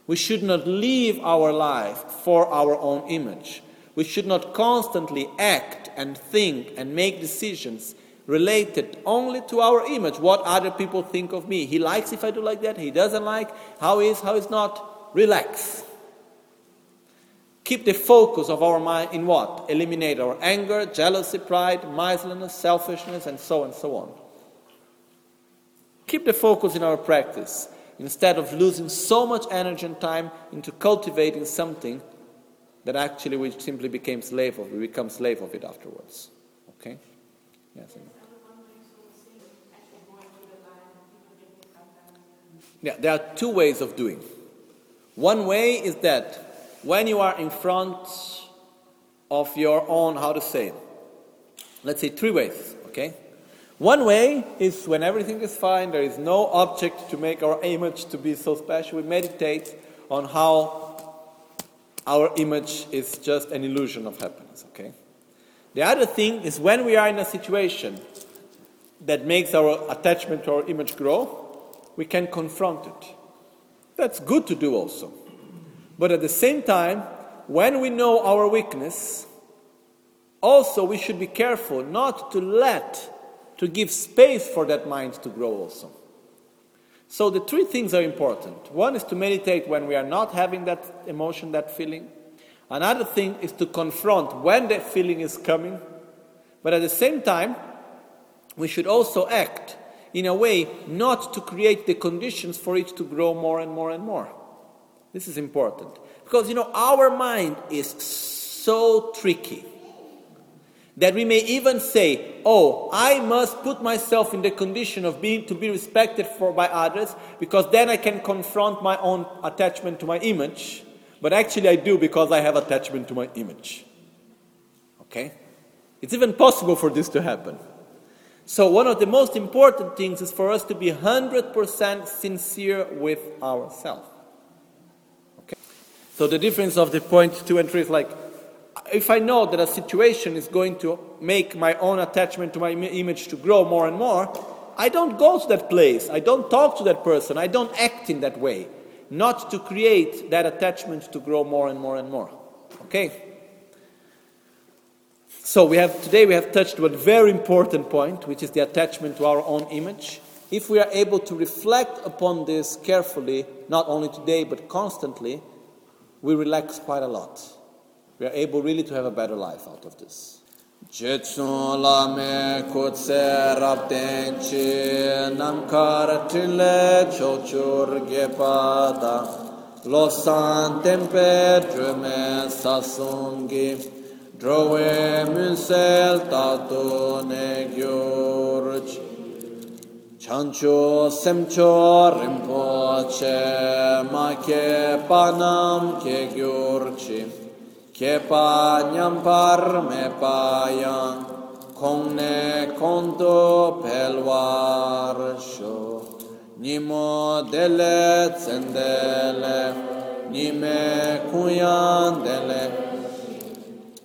We should not live our life for our own image. We should not constantly act and think and make decisions related only to our image, what other people think of me. He likes if I do like that, he doesn't like, how is, how is not. Relax. Keep the focus of our mind in what? Eliminate our anger, jealousy, pride, miserliness, selfishness, and so on and so on. Keep the focus in our practice instead of losing so much energy and time into cultivating something that actually we simply became slave of. We become slave of it afterwards. Okay? Yes. Yeah, there are two ways of doing. One way is that when you are in front of your own, how to say, it let's say three ways, okay? One way is when everything is fine, there is no object to make our image to be so special. We meditate on how our image is just an illusion of happiness, okay? The other thing is when we are in a situation that makes our attachment to our image grow, we can confront it. That's good to do also. But at the same time, when we know our weakness, also we should be careful not to let, to give space for that mind to grow also. So the three things are important. One is to meditate when we are not having that emotion, that feeling. Another thing is to confront when that feeling is coming. But at the same time, we should also act in a way not to create the conditions for it to grow more and more and more. This is important. Because, you know, our mind is so tricky that we may even say, oh, I must put myself in the condition of being to be respected for by others because then I can confront my own attachment to my image. But actually I do because I have attachment to my image. Okay? It's even possible for this to happen. So, one of the most important things is for us to be 100% sincere with ourselves. Okay? So, the difference of the point two and three is like if I know that a situation is going to make my own attachment to my image to grow more and more, I don't go to that place. I don't talk to that person. I don't act in that way. Not to create that attachment to grow more and more and more. Okay? So we have today we have touched one very important point, which is the attachment to our own image. If we are able to reflect upon this carefully, not only today but constantly, we relax quite a lot. We are able really to have a better life out of this. Drove munsel Drove münsel tatone gyurç. Çanço semço rimpoçe make panam ke gyurçi. Ke panyam parme payan kongne konto pelvarşo. Nimo dele tsendele, nime kuyan dele,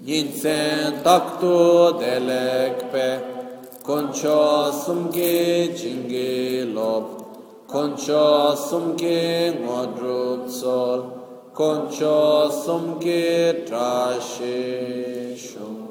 Yinsen takto delekpe Koncho sumge jinge lop Koncho sumge ngodrup sol Koncho sumge trashe shum